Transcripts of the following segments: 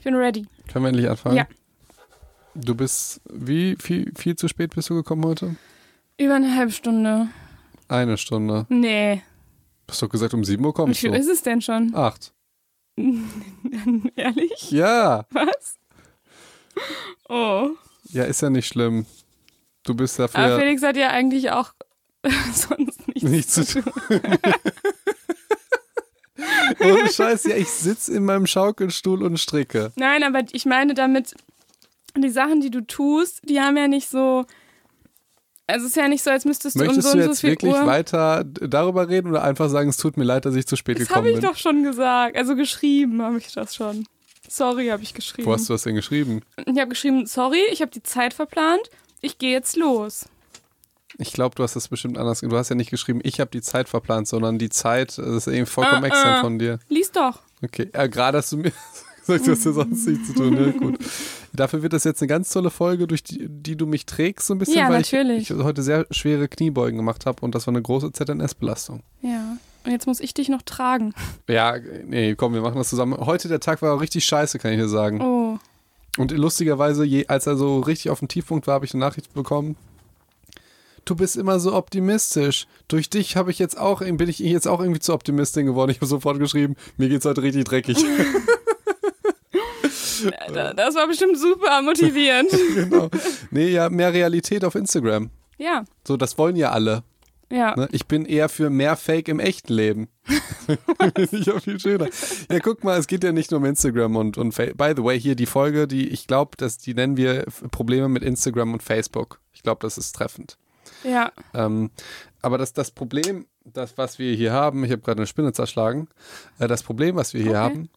Ich bin ready. Können wir endlich anfangen? Ja. Du bist, wie viel, viel zu spät bist du gekommen heute? Über eine halbe Stunde. Eine Stunde. Nee. Du hast doch gesagt, um 7 Uhr Wie kommst viel du. ist es denn schon? Acht. Ehrlich? Ja. Was? Oh. Ja, ist ja nicht schlimm. Du bist Aber dafür Felix hat ja eigentlich auch sonst nichts, nichts zu tun. Ohne Scheiß, ja, ich sitze in meinem Schaukelstuhl und stricke. Nein, aber ich meine damit, die Sachen, die du tust, die haben ja nicht so. Also es ist ja nicht so, als müsstest du Möchtest um so du und so jetzt viel wirklich Uhr. darüber darüber reden oder einfach sagen, es tut mir leid, dass ich zu spät Das gekommen habe ich bin? doch schon gesagt. Also geschrieben habe ich das schon. Sorry, habe ich geschrieben. Wo hast du das denn geschrieben? Ich habe geschrieben, sorry, ich habe die Zeit verplant. Ich gehe jetzt los. Ich glaube, du hast das bestimmt anders. Du hast ja nicht geschrieben, ich habe die Zeit verplant, sondern die Zeit, das ist irgendwie vollkommen Ah, extern ah. von dir. Lies doch. Okay, ja, gerade hast du mir gesagt, du hast ja sonst nichts zu tun. Ja, gut. Dafür wird das jetzt eine ganz tolle Folge, durch die, die du mich trägst, so ein bisschen, Ja, weil natürlich. ich, ich heute sehr schwere Kniebeugen gemacht habe und das war eine große ZNS-Belastung. Ja. Und jetzt muss ich dich noch tragen. Ja, nee, komm, wir machen das zusammen. Heute der Tag war auch richtig scheiße, kann ich dir sagen. Oh. Und lustigerweise, je, als er so richtig auf dem Tiefpunkt war, habe ich eine Nachricht bekommen. Du bist immer so optimistisch. Durch dich habe ich jetzt auch, bin ich jetzt auch irgendwie zur Optimistin geworden. Ich habe sofort geschrieben, mir geht's heute richtig dreckig. Da- Das war bestimmt super motivierend. genau. Nee, ja, mehr Realität auf Instagram. ja. So, das wollen ja alle. Ja. Ne? Ich bin eher für mehr Fake im echten Leben. Ich auch viel schöner. Ja, guck mal, es geht ja nicht nur um Instagram und, und Fa- by the way, hier die Folge, die ich glaube, dass die nennen wir Probleme mit Instagram und Facebook. Ich glaube, das ist treffend. Ja. Ähm, aber das, das Problem, das, was wir hier haben, ich habe gerade eine Spinne zerschlagen, äh, das Problem, was wir hier Okay. haben,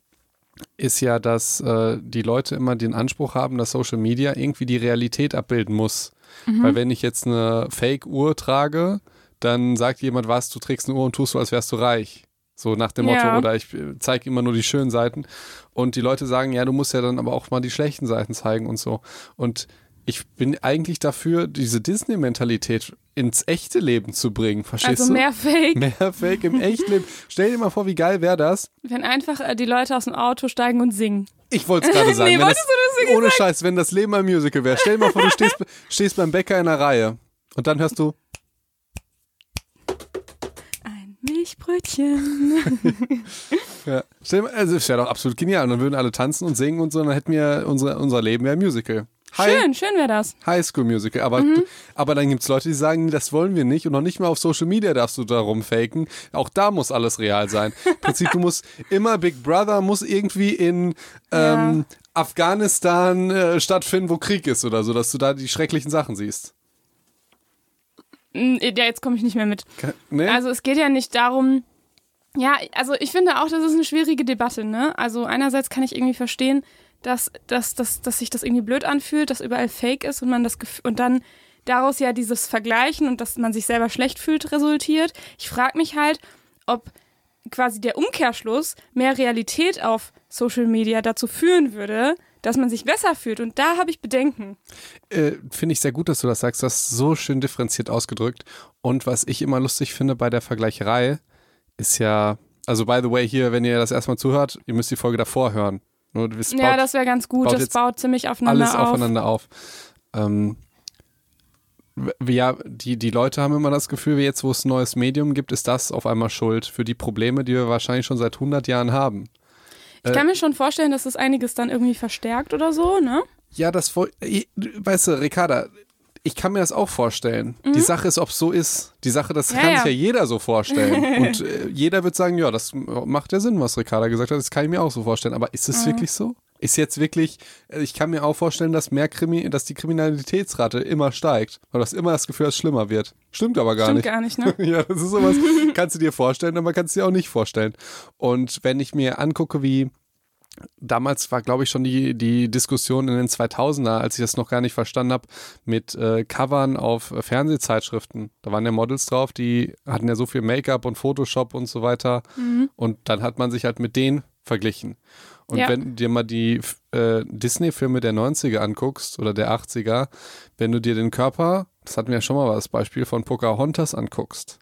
ist ja, dass äh, die Leute immer den Anspruch haben, dass Social Media irgendwie die Realität abbilden muss. Weil wenn ich jetzt eine Fake-Uhr trage, dann sagt jemand was, du trägst eine Uhr und tust so, als wärst du reich. So nach dem Motto, Ja. oder ich zeige immer nur die schönen Seiten. Und die Leute sagen, ja, du musst ja dann aber auch mal die schlechten Seiten zeigen und so. Und ich bin eigentlich dafür, diese Disney-Mentalität ins echte Leben zu bringen. Verstehst Also du? mehr Fake. Mehr Fake im Echtleben. Stell dir mal vor, wie geil wäre das? Wenn einfach äh, die Leute aus dem Auto steigen und singen. Ich wollte es gerade sagen. Nee, wenn wolltest das, Ohne Scheiß, wenn das Leben ein Musical wäre. Stell dir mal vor, du stehst, stehst beim Bäcker in der Reihe und dann hörst du, Ein Milchbrötchen. ja, stell dir mal, also das wäre doch absolut genial. Und dann würden alle tanzen und singen und so, und dann hätten wir unser, unser Leben wäre ein Musical. Hi, Schön, schön wäre das. High School Musical. Aber, Mhm. aber dann gibt es Leute, die sagen, das wollen wir nicht und noch nicht mal auf Social Media darfst du darum faken. Auch da muss alles real sein. Im Prinzip, du musst immer Big Brother muss irgendwie in ähm, Afghanistan äh, stattfinden, wo Krieg ist oder so, dass du da die schrecklichen Sachen siehst. Ja, jetzt komme ich nicht mehr mit. Ke- Ne? Also es geht ja nicht darum, ja, also ich finde auch, das ist eine schwierige Debatte, ne? Also einerseits kann ich irgendwie verstehen, dass, dass, dass, dass sich das irgendwie blöd anfühlt, dass überall Fake ist und man das Gef- und dann daraus ja dieses Vergleichen und dass man sich selber schlecht fühlt resultiert. Ich frage mich halt, ob quasi der Umkehrschluss mehr Realität auf Social Media dazu führen würde, dass man sich besser fühlt. Und da habe ich Bedenken. äh, finde ich sehr gut, dass du das sagst. Das ist so schön differenziert ausgedrückt. Und was ich immer lustig finde bei der Vergleicherei, ist ja, also by the way, hier, wenn ihr das erstmal zuhört, ihr müsst die Folge davor hören. Nur, es ja, baut das wäre ganz gut. baut Das baut ziemlich aufeinander alles auf. aufeinander auf. Ähm, ja, die, die Leute haben immer das Gefühl, jetzt wo es ein neues Medium gibt, ist das auf einmal schuld für die Probleme, die wir wahrscheinlich schon seit 100 Jahren haben. Ich kann mir schon vorstellen, dass das einiges dann irgendwie verstärkt oder so, ne? Ja, das weißt du, Ricarda, ich kann mir das auch vorstellen. Die Sache ist, ob es so ist. Die Sache, das Mhm. Ja, kann ja. sich ja jeder so vorstellen. Und äh, jeder wird sagen, ja, das macht ja Sinn, was Ricarda gesagt hat. Das kann ich mir auch so vorstellen. Aber ist es wirklich so? Ist jetzt wirklich, äh, ich kann mir auch vorstellen, dass mehr Krimi, dass die Kriminalitätsrate immer steigt. Weil du hast immer das Gefühl, dass es schlimmer wird. Stimmt aber gar Stimmt nicht. gar nicht, ne? Ja, das ist sowas, kannst du dir vorstellen, aber kannst du dir auch nicht vorstellen. Und wenn ich mir angucke, wie damals war, glaube ich, schon die, die Diskussion in den 2000er, als ich das noch gar nicht verstanden habe, mit äh, Covern auf äh, Fernsehzeitschriften. Da waren ja Models drauf, die hatten ja so viel Make-up und Photoshop und so weiter. Und dann hat man sich halt mit denen verglichen. Und Ja. wenn du dir mal die äh, Disney-Filme der 90er anguckst oder der 80er, wenn du dir den Körper, das hatten wir ja schon mal als Beispiel, von Pocahontas anguckst,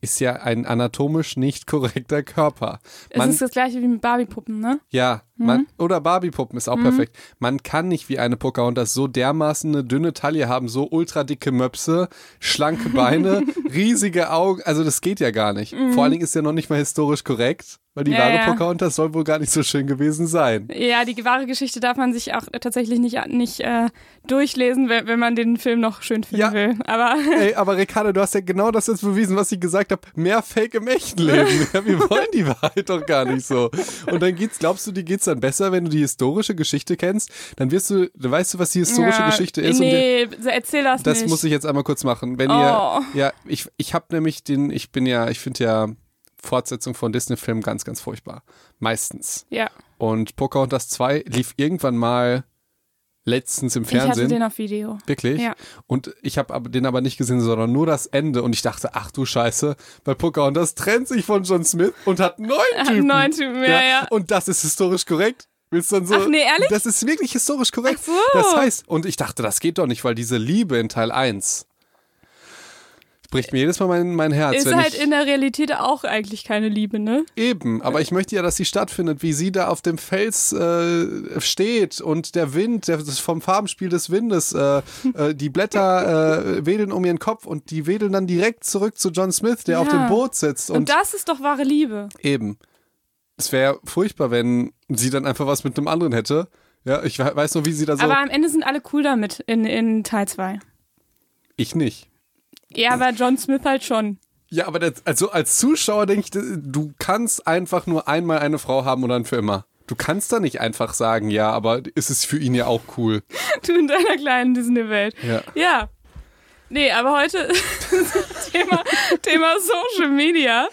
ist ja ein anatomisch nicht korrekter Körper. Es Man, ist das gleiche wie mit Barbie-Puppen, ne? ja, Man, oder Barbie-Puppen ist auch perfekt. Man kann nicht wie eine Pocahontas so dermaßen eine dünne Taille haben, so ultra dicke Möpse, schlanke Beine, riesige Augen. Also das geht ja gar nicht. Vor allen Dingen ist ja noch nicht mal historisch korrekt, weil die Ja, wahre ja. Pocahontas soll wohl gar nicht so schön gewesen sein. Ja, die wahre Geschichte darf man sich auch tatsächlich nicht, nicht äh, durchlesen, wenn, wenn man den Film noch schön finden Ja. will. Aber Ey, aber Ricardo, du hast ja genau das jetzt bewiesen, was ich gesagt habe. Mehr Fake im echten Leben. Wir wollen die Wahrheit doch gar nicht so. Und dann geht's, glaubst du, dir geht's dann besser, wenn du die historische Geschichte kennst? Dann wirst du, dann weißt du, was die historische ja, Geschichte ist. und Nee, erzähl das, Das nicht. muss ich jetzt einmal kurz machen. Wenn Oh. ihr, ja, ich, ich habe nämlich den, ich bin ja, ich finde ja Fortsetzung von Disney-Filmen ganz, ganz furchtbar. Meistens. Ja, Und Pocahontas 2 lief irgendwann mal letztens im ich hatte Fernsehen. den auf Video. Wirklich? Ja. Und ich habe den aber nicht gesehen, sondern nur das Ende. Und ich dachte, ach du Scheiße, weil Pocahontas trennt sich von John Smith und hat neun Hat Typen. neun Typen, ja, ja. Und das ist historisch korrekt. Willst du dann so? Ach nee, ehrlich? Das ist wirklich historisch korrekt. Ach so. Das heißt, und ich dachte, das geht doch nicht, weil diese Liebe in Teil 1 bricht mir jedes Mal mein, mein Herz. Ist halt in der Realität auch eigentlich keine Liebe, ne? Eben, aber ich möchte ja, dass sie stattfindet, wie sie da auf dem Fels äh, steht und der Wind, der, das vom Farbenspiel des Windes, äh, äh, die Blätter äh, wedeln um ihren Kopf und die wedeln dann direkt zurück zu John Smith, der auf Ja. dem Boot sitzt. Und, Und, das ist doch wahre Liebe. eben, es wäre furchtbar, wenn sie dann einfach was mit einem anderen hätte. Ja, ich we- weiß nur, wie sie da so. Aber am Ende sind alle cool damit in, in Teil 2. ich nicht. Ja, aber John Smith halt schon. Ja, aber das, also als Zuschauer denke ich, du kannst einfach nur einmal eine Frau haben und dann für immer. Du kannst da nicht einfach sagen, ja, aber ist es für ihn ja auch cool. Du in deiner kleinen Disney-Welt. Ja. Ja. Nee, aber heute Thema, Thema Social Media.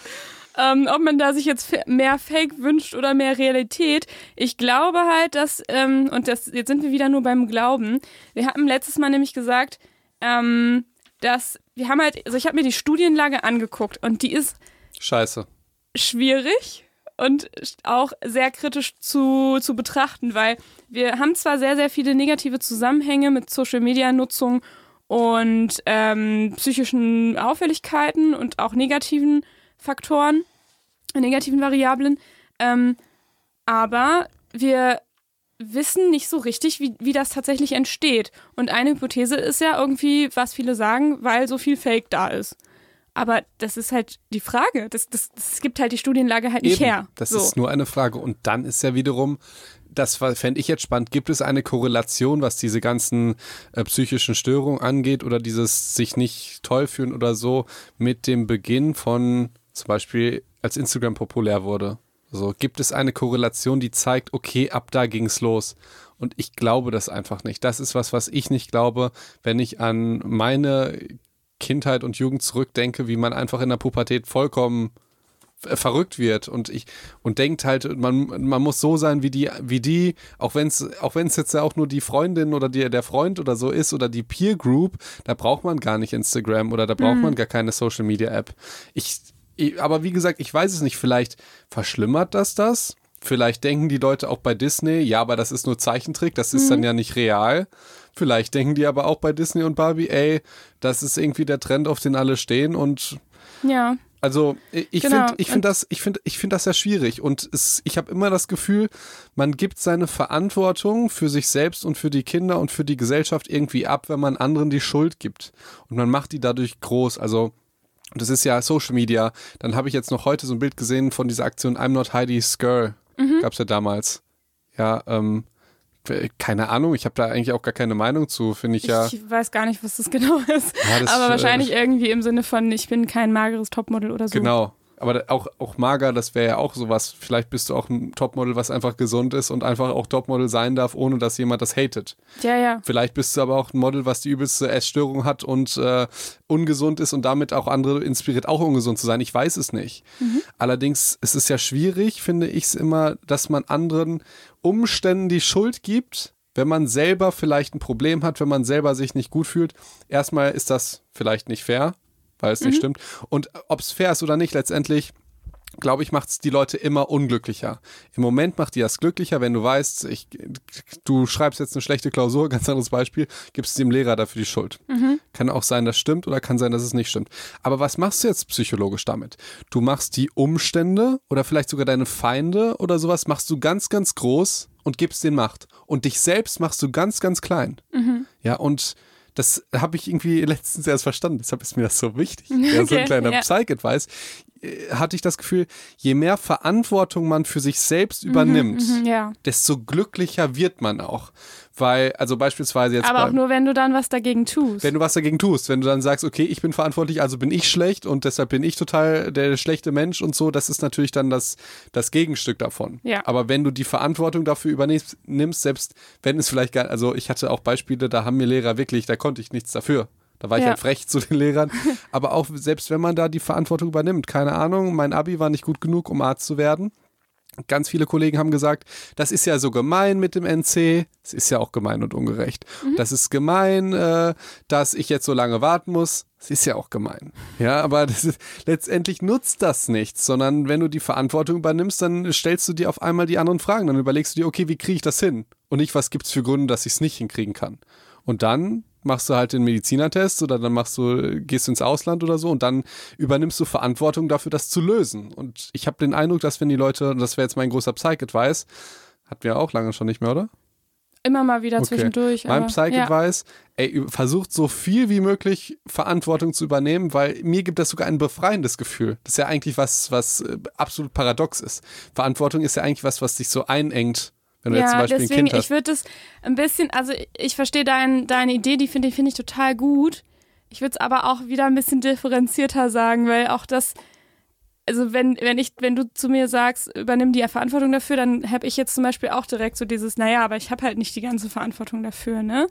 Ähm, ob man da sich jetzt mehr Fake wünscht oder mehr Realität. Ich glaube halt, dass, ähm, und das, jetzt sind wir wieder nur beim Glauben. Wir hatten letztes Mal nämlich gesagt, ähm, dass wir haben halt, also ich habe mir die Studienlage angeguckt und die ist Scheiße. schwierig und auch sehr kritisch zu, zu betrachten, weil wir haben zwar sehr, sehr viele negative Zusammenhänge mit Social-Media-Nutzung und ähm, psychischen Auffälligkeiten und auch negativen Faktoren, negativen Variablen, ähm, aber wir wissen nicht so richtig, wie, wie das tatsächlich entsteht. Und eine Hypothese ist ja irgendwie, was viele sagen, weil so viel Fake da ist. Aber das ist halt die Frage. Das, das, das gibt halt die Studienlage halt nicht Eben, her. Das so. ist nur eine Frage. Und dann ist ja wiederum, das fände ich jetzt spannend, gibt es eine Korrelation, was diese ganzen äh, psychischen Störungen angeht oder dieses sich nicht toll fühlen oder so mit dem Beginn von zum Beispiel, als Instagram populär wurde? So, gibt es eine Korrelation, die zeigt, okay, ab da ging es los. Und ich glaube das einfach nicht. Das ist was, was ich nicht glaube, wenn ich an meine Kindheit und Jugend zurückdenke, wie man einfach in der Pubertät vollkommen verrückt wird und ich und denkt halt, man, man muss so sein wie die, wie die, auch wenn es auch wenn es jetzt ja auch nur die Freundin oder die, der Freund oder so ist oder die Peer Group, da braucht man gar nicht Instagram oder da braucht man gar keine Social Media App. Ich, aber wie gesagt, ich weiß es nicht. Vielleicht verschlimmert das das. Vielleicht denken die Leute auch bei Disney, ja, aber das ist nur Zeichentrick, das ist dann ja nicht real. Vielleicht denken die aber auch bei Disney und Barbie, ey, das ist irgendwie der Trend, auf den alle stehen und Ja. also ich Genau. finde ich find das, ich find, ich find das ja schwierig und es, ich habe immer das Gefühl, man gibt seine Verantwortung für sich selbst und für die Kinder und für die Gesellschaft irgendwie ab, wenn man anderen die Schuld gibt. Und man macht die dadurch groß. Also das ist ja Social Media. Dann habe ich jetzt noch heute so ein Bild gesehen von dieser Aktion I'm Not Heidi's Girl. Mhm. Gab's ja damals. Ja, ähm, keine Ahnung, ich habe da eigentlich auch gar keine Meinung zu, finde ich ja. Ich weiß gar nicht, was das genau ist. Ja, das, aber äh, wahrscheinlich irgendwie im Sinne von, ich bin kein mageres Topmodel oder so. Genau. Aber auch, auch mager, das wäre ja auch sowas. Vielleicht bist du auch ein Topmodel, was einfach gesund ist und einfach auch Topmodel sein darf, ohne dass jemand das hatet. Ja, ja. Vielleicht bist du aber auch ein Model, was die übelste Essstörung hat und äh, ungesund ist und damit auch andere inspiriert, auch ungesund zu sein. Ich weiß es nicht. Allerdings ist es ja schwierig, finde ich es immer, dass man anderen Umständen die Schuld gibt, wenn man selber vielleicht ein Problem hat, wenn man selber sich nicht gut fühlt. Erstmal ist das vielleicht nicht fair, weil es nicht stimmt. Und ob es fair ist oder nicht, letztendlich glaube ich, macht es die Leute immer unglücklicher. Im Moment macht die das glücklicher, wenn du weißt, ich, du schreibst jetzt eine schlechte Klausur, ganz anderes Beispiel, gibst dem Lehrer dafür die Schuld. Mhm. Kann auch sein, das stimmt oder kann sein, dass es nicht stimmt. Aber was machst du jetzt psychologisch damit? Du machst die Umstände oder vielleicht sogar deine Feinde oder sowas, machst du ganz, ganz groß und gibst den Macht. Und dich selbst machst du ganz, ganz klein. Mhm. Ja, und das habe ich irgendwie letztens erst verstanden. Deshalb ist mir das so wichtig. Okay, ja, so ein kleiner ja. Psych-Advice. Äh, hatte ich das Gefühl, je mehr Verantwortung man für sich selbst mhm, übernimmt, mhm, ja. desto glücklicher wird man auch. Weil, also beispielsweise jetzt. Aber auch nur, wenn du dann was dagegen tust. Wenn du was dagegen tust, wenn du dann sagst, okay, ich bin verantwortlich, also bin ich schlecht und deshalb bin ich total der schlechte Mensch und so, das ist natürlich dann das, das Gegenstück davon. Ja. Aber wenn du die Verantwortung dafür übernimmst, selbst wenn es vielleicht gar, also ich hatte auch Beispiele, da haben mir Lehrer wirklich, da konnte ich nichts dafür. Da war ich ja. halt frech zu den Lehrern. Aber auch selbst wenn man da die Verantwortung übernimmt, keine Ahnung, mein Abi war nicht gut genug, um Arzt zu werden. Ganz viele Kollegen haben gesagt, das ist ja so gemein mit dem NC. Es ist ja auch gemein und ungerecht. Mhm. Das ist gemein, äh, dass ich jetzt so lange warten muss. Es ist ja auch gemein. Ja, aber ist, letztendlich nutzt das nichts, sondern wenn du die Verantwortung übernimmst, dann stellst du dir auf einmal die anderen Fragen. Dann überlegst du dir, okay, wie kriege ich das hin? Und nicht, was gibt es für Gründe, dass ich es nicht hinkriegen kann. Und dann machst du halt den Medizinertest oder dann machst du, gehst du ins Ausland oder so und dann übernimmst du Verantwortung dafür, das zu lösen. Und ich habe den Eindruck, dass wenn die Leute, und das wäre jetzt mein großer Psych-Advice, hatten wir auch lange schon nicht mehr, oder? Immer mal wieder okay. zwischendurch. Mein Psych-Advice, ja. ey, versucht so viel wie möglich Verantwortung zu übernehmen, weil mir gibt das sogar ein befreiendes Gefühl. Das ist ja eigentlich was, was äh, absolut paradox ist. Verantwortung ist ja eigentlich was, was dich so einengt wenn du ja, jetzt zum Beispiel deswegen, ein Kind hast. ich würde es ein bisschen, also ich verstehe dein, deine Idee, die finde find ich total gut. Ich würde es aber auch wieder ein bisschen differenzierter sagen, weil auch das, also wenn, wenn ich, wenn du zu mir sagst, übernimm die Verantwortung dafür, dann habe ich jetzt zum Beispiel auch direkt so dieses, naja, aber ich habe halt nicht die ganze Verantwortung dafür, ne?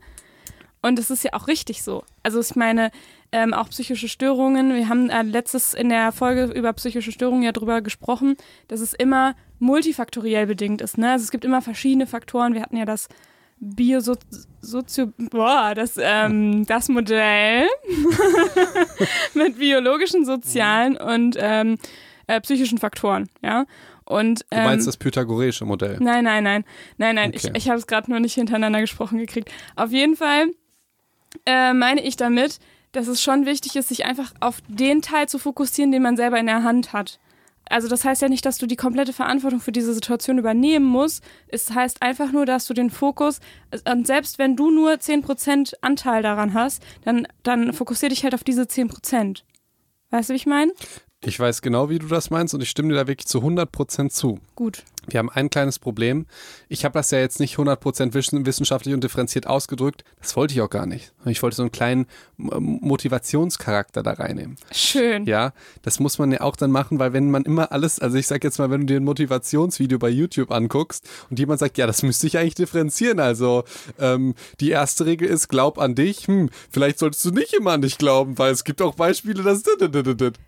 Und das ist ja auch richtig so. Also ich meine, ähm, auch psychische Störungen. Wir haben äh, letztes in der Folge über psychische Störungen ja drüber gesprochen, dass es immer multifaktoriell bedingt ist. Ne? Also es gibt immer verschiedene Faktoren. Wir hatten ja das Biosozio, boah, das, ähm, das Modell mit biologischen, sozialen und ähm, äh, psychischen Faktoren, ja. Und, ähm, du meinst ähm, das pythagoreische Modell? Nein, nein, nein, nein, nein. Okay. Ich, ich habe es gerade nur nicht hintereinander gesprochen gekriegt. Auf jeden Fall äh, meine ich damit, dass es schon wichtig ist, sich einfach auf den Teil zu fokussieren, den man selber in der Hand hat also das heißt ja nicht, dass du die komplette Verantwortung für diese Situation übernehmen musst. Es heißt einfach nur, dass du den Fokus, und selbst wenn du nur 10% Anteil daran hast, dann, dann fokussier dich halt auf diese 10%. Weißt du, wie ich meine? Ich weiß genau, wie du das meinst und ich stimme dir da wirklich zu 100% zu. Gut. Wir haben ein kleines Problem. Ich habe das ja jetzt nicht 100% wissenschaftlich und differenziert ausgedrückt. Das wollte ich auch gar nicht. Ich wollte so einen kleinen Motivationscharakter da reinnehmen. Schön. Ja, das muss man ja auch dann machen, weil wenn man immer alles, also ich sag jetzt mal, wenn du dir ein Motivationsvideo bei YouTube anguckst und jemand sagt, ja, das müsste ich eigentlich differenzieren. Also ähm, die erste Regel ist, glaub an dich. Hm, vielleicht solltest du nicht immer an dich glauben, weil es gibt auch Beispiele, dass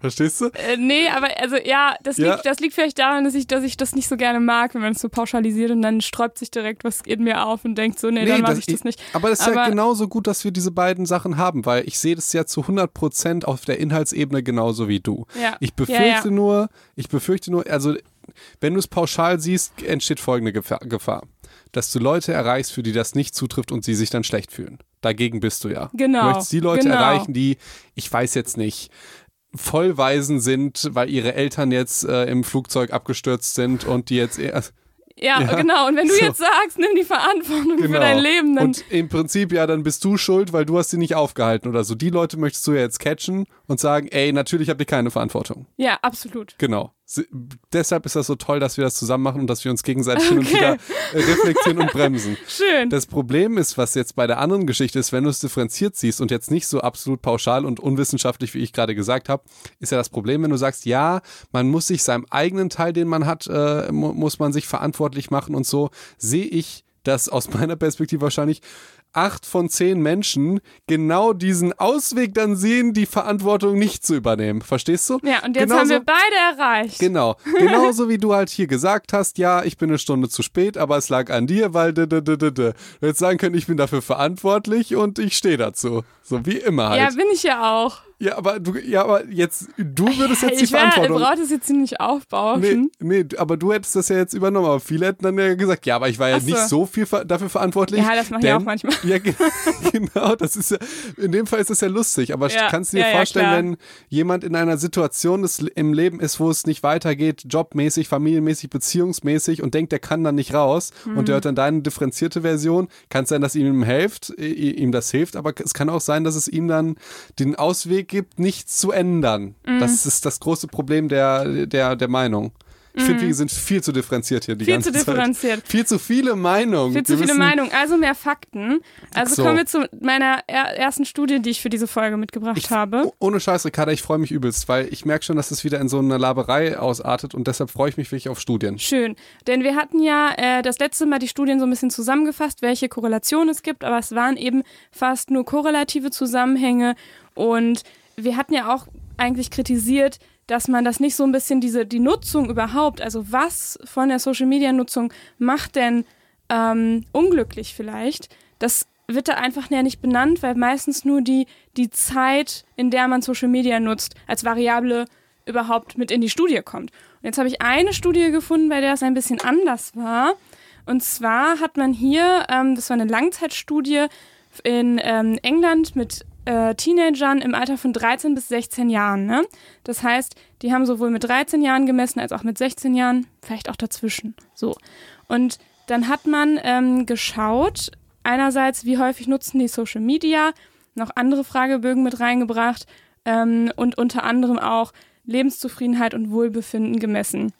verstehst du? Äh, nee, aber also ja, das, ja. Liegt, das liegt vielleicht daran, dass ich, dass ich das nicht so gerne mag, wenn man es so pauschalisiert und dann sträubt sich direkt was in mir auf und denkt so, nee, nee dann mache ich das nicht. Aber es ist aber, ja genauso gut, dass wir diese beiden Sachen haben, weil ich sehe das ja zu 100 Prozent auf der Inhaltsebene genauso wie du. Ja. Ich befürchte ja, ja. nur, ich befürchte nur, also wenn du es pauschal siehst, entsteht folgende Gefahr. Dass du Leute erreichst, für die das nicht zutrifft und sie sich dann schlecht fühlen. Dagegen bist du ja. Genau. Du möchtest die Leute genau. erreichen, die, ich weiß jetzt nicht, Vollweisen sind, weil ihre Eltern jetzt äh, im Flugzeug abgestürzt sind und die jetzt eher. Ja, ja, genau. Und wenn du so. jetzt sagst, nimm die Verantwortung genau. für dein Leben, dann. Und im Prinzip, ja, dann bist du schuld, weil du hast sie nicht aufgehalten oder so. Die Leute möchtest du ja jetzt catchen und sagen, ey, natürlich habt ihr keine Verantwortung. Ja, absolut. Genau deshalb ist das so toll, dass wir das zusammen machen und dass wir uns gegenseitig okay. hin und wieder äh, reflektieren und bremsen. Schön. Das Problem ist, was jetzt bei der anderen Geschichte ist, wenn du es differenziert siehst und jetzt nicht so absolut pauschal und unwissenschaftlich, wie ich gerade gesagt habe, ist ja das Problem, wenn du sagst, ja, man muss sich seinem eigenen Teil, den man hat, äh, muss man sich verantwortlich machen und so, sehe ich das aus meiner Perspektive wahrscheinlich acht von zehn Menschen genau diesen Ausweg dann sehen, die Verantwortung nicht zu übernehmen. Verstehst du? Ja, und jetzt Genauso, haben wir beide erreicht. Genau. Genauso wie du halt hier gesagt hast, ja, ich bin eine Stunde zu spät, aber es lag an dir, weil du jetzt sagen können, ich bin dafür verantwortlich und ich stehe dazu. So wie immer halt. Ja, bin ich ja auch. Ja, aber du, ja, aber jetzt, du würdest jetzt die ich Verantwortung. braucht es jetzt nicht aufbauen. Nee, nee, aber du hättest das ja jetzt übernommen. Aber viele hätten dann ja gesagt, ja, aber ich war ja so. nicht so viel dafür verantwortlich. Ja, das mache ich auch manchmal. Ja, ge- genau. Das ist ja, in dem Fall ist das ja lustig. Aber Ja, kannst du dir ja, vorstellen, wenn jemand in einer Situation des, im Leben ist, wo es nicht weitergeht, jobmäßig, familienmäßig, beziehungsmäßig und denkt, der kann dann nicht raus Mhm. und der hört dann deine differenzierte Version, kann es sein, dass ihm hilft, ihm das hilft, aber es kann auch sein, dass es ihm dann den Ausweg gibt, nichts zu ändern. Mhm. Das ist das große Problem der, der, der Meinung. Ich finde, wir sind viel zu differenziert hier die Mhm. Viel ganze zu differenziert. Zeit. Viel zu viele Meinungen. Viel zu Wir viele Meinungen, also mehr Fakten. Also So. kommen wir zu meiner er ersten Studie, die ich für diese Folge mitgebracht Ich, habe. oh- ohne Scheiß, Ricarda, ich freue mich übelst, weil ich merke schon, dass es wieder in so eine Laberei ausartet und deshalb freue ich mich wirklich auf Studien. Schön, denn wir hatten ja äh, das letzte Mal die Studien so ein bisschen zusammengefasst, welche Korrelationen es gibt, aber es waren eben fast nur korrelative Zusammenhänge und wir hatten ja auch eigentlich kritisiert, dass man das nicht so ein bisschen diese die Nutzung überhaupt, also was von der Social Media Nutzung macht denn ähm, unglücklich vielleicht, das wird da einfach näher nicht benannt, weil meistens nur die, die Zeit, in der man Social Media nutzt, als Variable überhaupt mit in die Studie kommt. Und jetzt habe ich eine Studie gefunden, bei der es ein bisschen anders war. Und zwar hat man hier, ähm, das war eine Langzeitstudie in ähm, England mit äh, Teenagern im Alter von 13 bis 16 Jahren. Ne? Das heißt, die haben sowohl mit 13 Jahren gemessen als auch mit 16 Jahren, vielleicht auch dazwischen. So. Und dann hat man ähm, geschaut, einerseits, wie häufig nutzen die Social Media, noch andere Fragebögen mit reingebracht ähm, und unter anderem auch Lebenszufriedenheit und Wohlbefinden gemessen.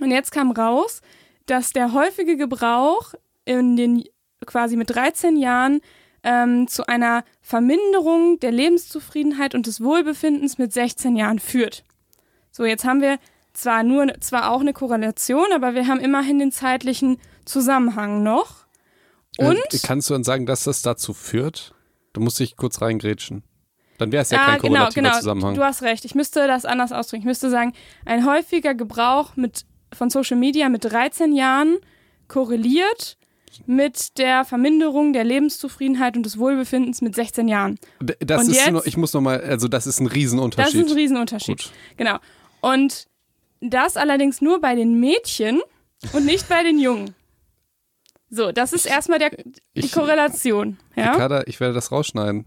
Und jetzt kam raus, dass der häufige Gebrauch in den quasi mit 13 Jahren ähm, zu einer Verminderung der Lebenszufriedenheit und des Wohlbefindens mit 16 Jahren führt. So, jetzt haben wir zwar nur zwar auch eine Korrelation, aber wir haben immerhin den zeitlichen Zusammenhang noch. Und Äh, kannst du dann sagen, dass das dazu führt? Du musst dich kurz reingrätschen. Dann wäre es ja Ah, kein genau, korrelativer genau. Zusammenhang. Du hast recht. Ich müsste das anders ausdrücken. Ich müsste sagen, ein häufiger Gebrauch mit, von Social Media mit 13 Jahren korreliert mit der Verminderung der Lebenszufriedenheit und des Wohlbefindens mit 16 Jahren. Das Und ist jetzt- nur, ich muss nochmal, also das ist ein Das Riesenunterschied. ist ein Riesenunterschied. Gut. Genau. Und das allerdings nur bei den Mädchen und nicht bei den Jungen. So, das ist erstmal der, die ich- Korrelation. Ja? Ricarda, ich werde das rausschneiden.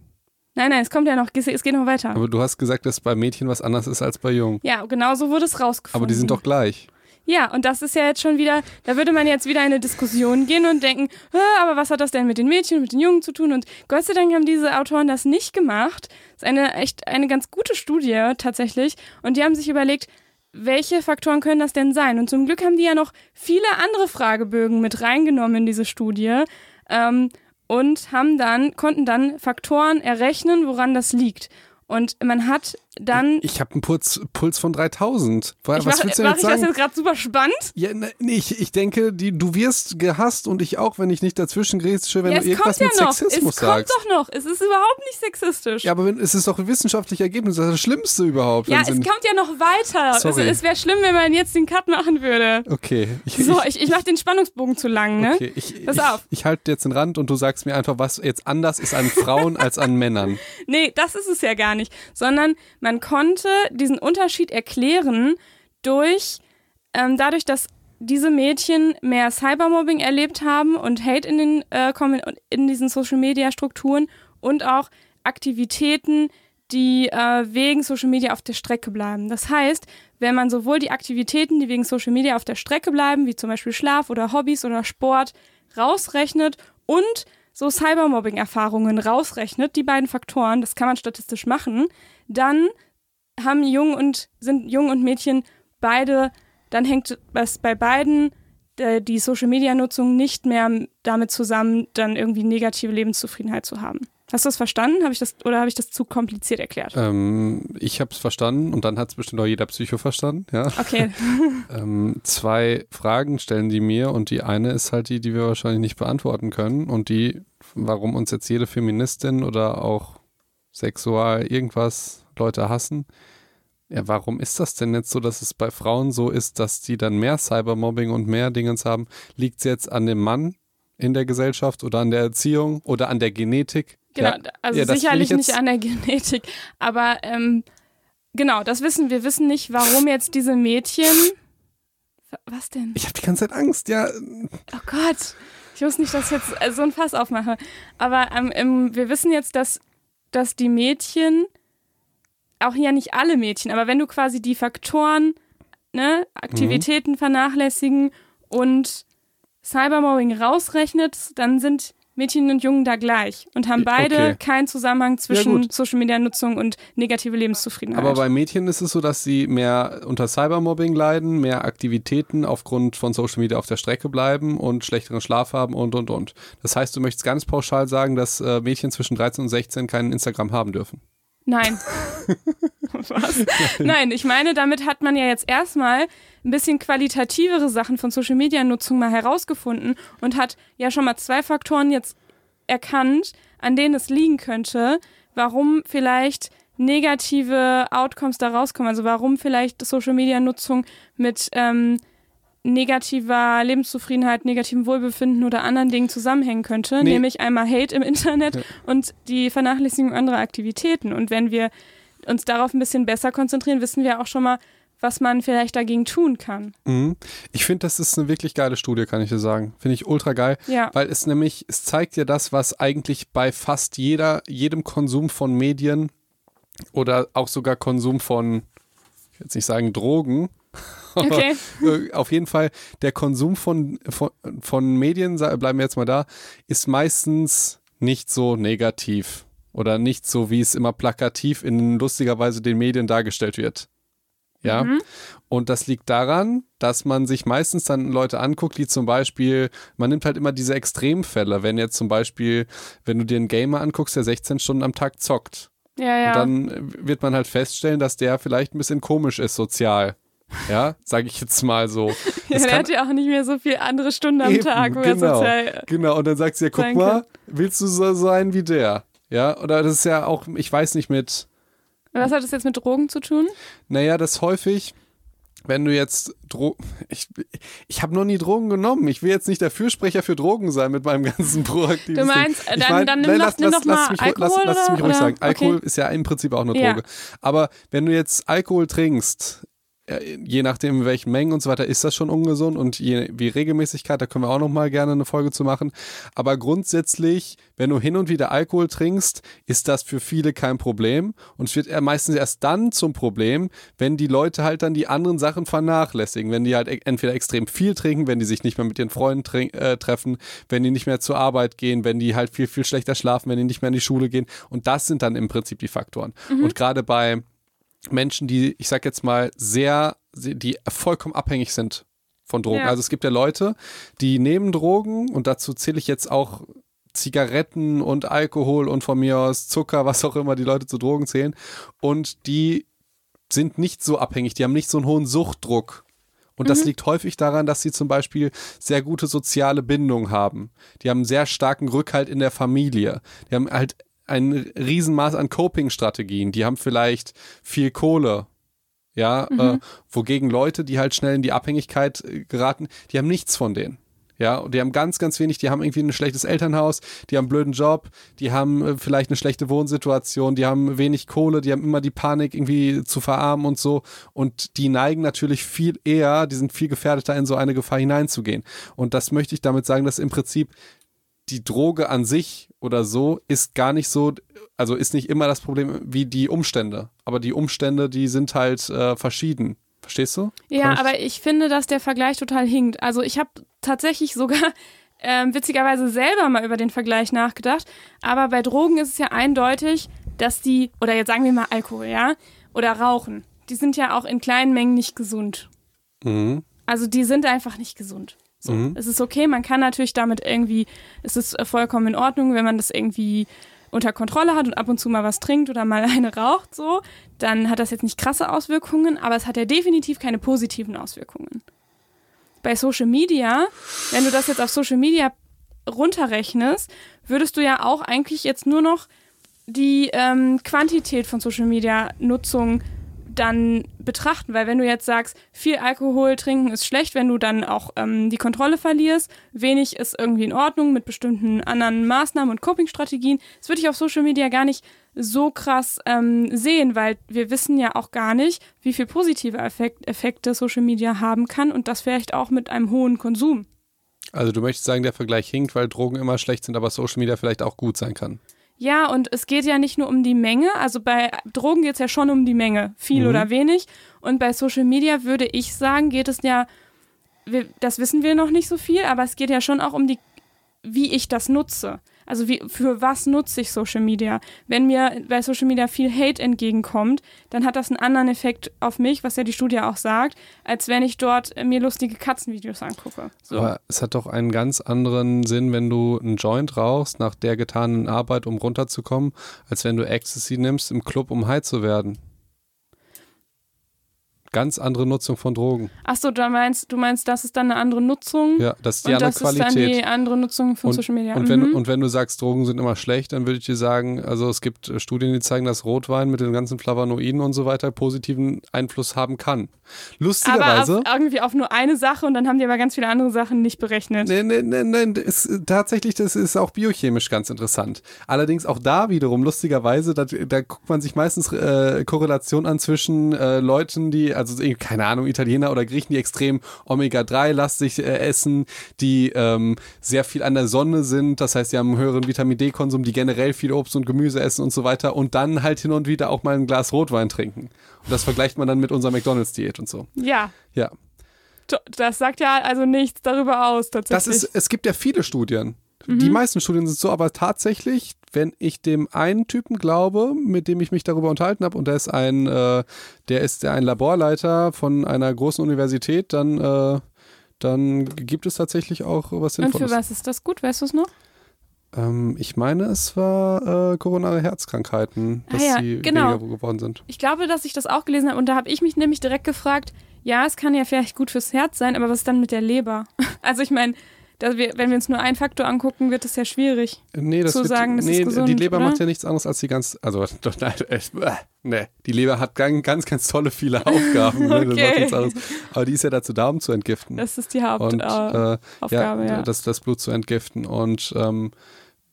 Nein, nein, es kommt ja noch, es geht noch weiter. Aber du hast gesagt, dass bei Mädchen was anders ist als bei Jungen. Ja, genau so wurde es rausgefunden. Aber die sind doch gleich. Ja, und das ist ja jetzt schon wieder, da würde man jetzt wieder in eine Diskussion gehen und denken, "Ah, aber was hat das denn mit den Mädchen mit den Jungen zu tun? Und Gott sei Dank haben diese Autoren das nicht gemacht. Das ist eine echt eine ganz gute Studie tatsächlich. Und die haben sich überlegt, welche Faktoren können das denn sein? Und zum Glück haben die ja noch viele andere Fragebögen mit reingenommen in diese Studie. Ähm, und haben dann, konnten dann Faktoren errechnen, woran das liegt. Und man hat dann Ich habe einen Puls, Puls von 3000. Woher- ich was mach, willst du mach jetzt ich das sagen? jetzt gerade super spannend? Ja, ne, nee, ich, ich denke, die, du wirst gehasst und ich auch, wenn ich nicht dazwischen grätsche, wenn ja, du es irgendwas kommt ja mit noch. Sexismus es kommt sagst. doch noch. Es ist überhaupt nicht sexistisch. Ja, aber wenn, es ist doch ein wissenschaftliches Ergebnis, das ist das Schlimmste überhaupt. Ja, es kommt ja noch weiter. Es, Sorry. es wäre schlimm, wenn man jetzt den Cut machen würde. Okay. Ich, So, ich, ich mache den Spannungsbogen zu lang, ne? okay. Ich, Pass ich, auf. Ich halte jetzt den Rand und du sagst mir einfach, was jetzt anders ist an Frauen als an Männern. Nee, das ist es ja gar nicht. Sondern man konnte diesen Unterschied erklären durch, ähm, dadurch, dass diese Mädchen mehr Cybermobbing erlebt haben und Hate in, den, äh, in diesen Social-Media-Strukturen und auch Aktivitäten, die äh, wegen Social Media auf der Strecke bleiben. Das heißt, wenn man sowohl die Aktivitäten, die wegen Social Media auf der Strecke bleiben, wie zum Beispiel Schlaf oder Hobbys oder Sport, rausrechnet und so Cybermobbing-Erfahrungen rausrechnet, die beiden Faktoren, das kann man statistisch machen, dann haben Jungen und sind Jungen und Mädchen beide, dann hängt es bei beiden äh, die Social Media Nutzung nicht mehr damit zusammen, dann irgendwie negative Lebenszufriedenheit zu haben. Hast du das verstanden? Habe ich das oder habe ich das zu kompliziert erklärt? Ähm, ich habe es verstanden und dann hat es bestimmt auch jeder Psycho verstanden, ja. Okay. Ähm, zwei Fragen stellen die mir und die eine ist halt die, die wir wahrscheinlich nicht beantworten können und die, warum uns jetzt jede Feministin oder auch sexual irgendwas Leute hassen. Ja, warum ist das denn jetzt so, dass es bei Frauen so ist, dass die dann mehr Cybermobbing und mehr Dingens haben? Liegt es jetzt an dem Mann in der Gesellschaft oder an der Erziehung oder an der Genetik? Genau, also Ja, sicherlich nicht an der Genetik, aber ähm, genau, das wissen wir. wissen nicht, warum jetzt diese Mädchen. Wa- Was denn? Ich habe die ganze Zeit Angst, ja. Oh Gott, ich muss nicht, dass ich jetzt äh, so ein Fass aufmache. Aber ähm, wir wissen jetzt, dass, dass die Mädchen, auch ja nicht alle Mädchen, aber wenn du quasi die Faktoren, ne, Aktivitäten vernachlässigen und Cybermobbing rausrechnet, dann sind Mädchen und Jungen da gleich und haben beide Okay. keinen Zusammenhang zwischen gut. Social Media Nutzung und negative Lebenszufriedenheit. Aber bei Mädchen ist es so, dass sie mehr unter Cybermobbing leiden, mehr Aktivitäten aufgrund von Social Media auf der Strecke bleiben und schlechteren Schlaf haben und und und. Das heißt, du möchtest ganz pauschal sagen, dass äh, Mädchen zwischen 13 und 16 keinen Instagram haben dürfen. Nein. Was? Nein, ich meine, damit hat man ja jetzt erstmal ein bisschen qualitativere Sachen von Social Media Nutzung mal herausgefunden und hat ja schon mal zwei Faktoren jetzt erkannt, an denen es liegen könnte, warum vielleicht negative Outcomes da rauskommen. Also warum vielleicht Social Media Nutzung mit ähm, negativer Lebenszufriedenheit, negativem Wohlbefinden oder anderen Dingen zusammenhängen könnte, Nee. nämlich einmal Hate im Internet Ja. und die Vernachlässigung anderer Aktivitäten. Und wenn wir uns darauf ein bisschen besser konzentrieren, wissen wir auch schon mal, was man vielleicht dagegen tun kann. Mhm. Ich finde, das ist eine wirklich geile Studie, kann ich dir sagen. Finde ich ultra geil, Ja. weil es nämlich, es zeigt dir das, was eigentlich bei fast jeder, jedem Konsum von Medien oder auch sogar Konsum von, ich will jetzt nicht sagen Drogen, Okay. äh, auf jeden Fall der Konsum von, von, von Medien, bleiben wir jetzt mal da, ist meistens nicht so negativ oder nicht so, wie es immer plakativ in lustigerweise den Medien dargestellt wird. Ja. Mhm. Und das liegt daran, dass man sich meistens dann Leute anguckt, die zum Beispiel, man nimmt halt immer diese Extremfälle, wenn jetzt zum Beispiel, wenn du dir einen Gamer anguckst, der 16 Stunden am Tag zockt. Ja, ja. Und dann wird man halt feststellen, dass der vielleicht ein bisschen komisch ist sozial. Ja, sage ich jetzt mal so. ja, der hat ja auch nicht mehr so viele andere Stunden am Eben, Tag, wo er genau. sozial. Genau, und dann sagt sie ja, guck mal, willst du so sein wie der? Ja, oder das ist ja auch, ich weiß nicht, mit, Was hat das jetzt mit Drogen zu tun? naja, das häufig, wenn du jetzt Dro ich, ich habe noch nie Drogen genommen. Ich will jetzt nicht der Fürsprecher für Drogen sein mit meinem ganzen proaktiven Du meinst, dann- Ich mein, dann nimm nein, lass, nimm lass, doch mal lass mich, ruhig- lass, Alkohol lass es mich ruhig oder? sagen. Alkohol Okay. ist ja im Prinzip auch eine Ja. Droge. Aber wenn du jetzt Alkohol trinkst, je nachdem in welchen Mengen und so weiter, ist das schon ungesund. Und je, wie Regelmäßigkeit, da können wir auch noch mal gerne eine Folge zu machen. Aber grundsätzlich, wenn du hin und wieder Alkohol trinkst, ist das für viele kein Problem. Und es wird meistens erst dann zum Problem, wenn die Leute halt dann die anderen Sachen vernachlässigen, wenn die halt e- entweder extrem viel trinken, wenn die sich nicht mehr mit ihren Freunden äh, treffen, wenn die nicht mehr zur Arbeit gehen, wenn die halt viel, viel schlechter schlafen, wenn die nicht mehr in die Schule gehen. Und das sind dann im Prinzip die Faktoren. Und gerade bei Menschen, die, ich sag jetzt mal, sehr, die vollkommen abhängig sind von Drogen. Ja. Also es gibt ja Leute, die nehmen Drogen und dazu zähle ich jetzt auch Zigaretten und Alkohol und von mir aus Zucker, was auch immer die Leute zu Drogen zählen und die sind nicht so abhängig, die haben nicht so einen hohen Suchtdruck. Und das liegt häufig daran, dass sie zum Beispiel sehr gute soziale Bindung haben. Die haben einen sehr starken Rückhalt in der Familie. Die haben halt ein Riesenmaß an Coping-Strategien. Die haben vielleicht viel Kohle. Ja, äh, wogegen Leute, die halt schnell in die Abhängigkeit äh, geraten, die haben nichts von denen. Ja, und die haben ganz, ganz wenig, die haben irgendwie ein schlechtes Elternhaus, die haben einen blöden Job, die haben äh, vielleicht eine schlechte Wohnsituation, die haben wenig Kohle, die haben immer die Panik, irgendwie zu verarmen und so. Und die neigen natürlich viel eher, die sind viel gefährdeter, in so eine Gefahr hineinzugehen. Und das möchte ich damit sagen, dass im Prinzip die Droge an sich oder so ist gar nicht so, also ist nicht immer das Problem wie die Umstände. Aber die Umstände, die sind halt äh, verschieden. Verstehst du? Ja, ich- aber ich finde, dass der Vergleich total hinkt. Also ich habe tatsächlich sogar ähm, witzigerweise selber mal über den Vergleich nachgedacht. Aber bei Drogen ist es ja eindeutig, dass die, oder jetzt sagen wir mal Alkohol, ja, oder Rauchen, die sind ja auch in kleinen Mengen nicht gesund. Mhm. Also die sind einfach nicht gesund. So, Mhm. es ist okay, man kann natürlich damit irgendwie, es ist vollkommen in Ordnung, wenn man das irgendwie unter Kontrolle hat und ab und zu mal was trinkt oder mal eine raucht, so, dann hat das jetzt nicht krasse Auswirkungen, aber es hat ja definitiv keine positiven Auswirkungen. Bei Social Media, wenn du das jetzt auf Social Media runterrechnest, würdest du ja auch eigentlich jetzt nur noch die ähm, Quantität von Social Media Nutzung dann betrachten. Weil wenn du jetzt sagst, viel Alkohol trinken ist schlecht, wenn du dann auch ähm, die Kontrolle verlierst, wenig ist irgendwie in Ordnung mit bestimmten anderen Maßnahmen und Coping-Strategien, das würde ich auf Social Media gar nicht so krass ähm, sehen, weil wir wissen ja auch gar nicht, wie viel positive Effekt Effekte Social Media haben kann und das vielleicht auch mit einem hohen Konsum. Also du möchtest sagen, der Vergleich hinkt, weil Drogen immer schlecht sind, aber Social Media vielleicht auch gut sein kann. Ja, und es geht ja nicht nur um die Menge. Also bei Drogen geht es ja schon um die Menge, viel mhm. oder wenig. Und bei Social Media würde ich sagen, geht es ja, wir, das wissen wir noch nicht so viel, aber es geht ja schon auch um die, wie ich das nutze. Also wie, für was nutze ich Social Media? Wenn mir bei Social Media viel Hate entgegenkommt, dann hat das einen anderen Effekt auf mich, was ja die Studie auch sagt, als wenn ich dort mir lustige Katzenvideos angucke. So. Aber es hat doch einen ganz anderen Sinn, wenn du einen Joint rauchst nach der getanen Arbeit, um runterzukommen, als wenn du Ecstasy nimmst im Club, um high zu werden ganz andere Nutzung von Drogen. Achso, du meinst, du meinst, das ist dann eine andere Nutzung? Ja, das ist die andere Qualität. das ist dann die andere Nutzung von und, Social Media. Und, wenn, mhm. und wenn du sagst, Drogen sind immer schlecht, dann würde ich dir sagen, also es gibt äh, Studien, die zeigen, dass Rotwein mit den ganzen Flavonoiden und so weiter positiven Einfluss haben kann. Lustigerweise. Aber auf, irgendwie auf nur eine Sache und dann haben die aber ganz viele andere Sachen nicht berechnet. Nein, nein, nein, nein ist, tatsächlich, das ist auch biochemisch ganz interessant. Allerdings auch da wiederum, lustigerweise, da, da guckt man sich meistens äh, Korrelation an zwischen äh, Leuten, die, also keine Ahnung, Italiener oder Griechen, die extrem Omega-3-lastig äh, essen, die ähm, sehr viel an der Sonne sind, das heißt, die haben einen höheren Vitamin D-Konsum, die generell viel Obst und Gemüse essen und so weiter und dann halt hin und wieder auch mal ein Glas Rotwein trinken. Und das vergleicht man dann mit unserer McDonalds-Diät und so. Ja. Ja. Das sagt ja also nichts darüber aus, tatsächlich. Das ist, es gibt ja viele Studien. Mhm. Die meisten Studien sind so, aber tatsächlich, wenn ich dem einen Typen glaube, mit dem ich mich darüber unterhalten habe, und der ist ein, äh, der ist ein Laborleiter von einer großen Universität, dann, äh, dann gibt es tatsächlich auch was Sinnvolles. Und für was ist das gut? Weißt du es noch? Ähm, ich meine, es war äh, koronare Herzkrankheiten, dass ah ja, sie genau. weniger geworden sind. Ich glaube, dass ich das auch gelesen habe und da habe ich mich nämlich direkt gefragt, ja, es kann ja vielleicht gut fürs Herz sein, aber was ist dann mit der Leber? Also ich meine, wir, wenn wir uns nur einen Faktor angucken, wird es ja schwierig nee, das zu wird, sagen, das nee, ist gesund, die Leber oder? macht ja nichts anderes als die ganz, also doch, nein, äh, nee, die Leber hat ganz, ganz, ganz tolle viele Aufgaben. ne, okay. Aber die ist ja dazu da, um zu entgiften. Das ist die Hauptaufgabe, äh, ja, ja. Das, das Blut zu entgiften und ähm,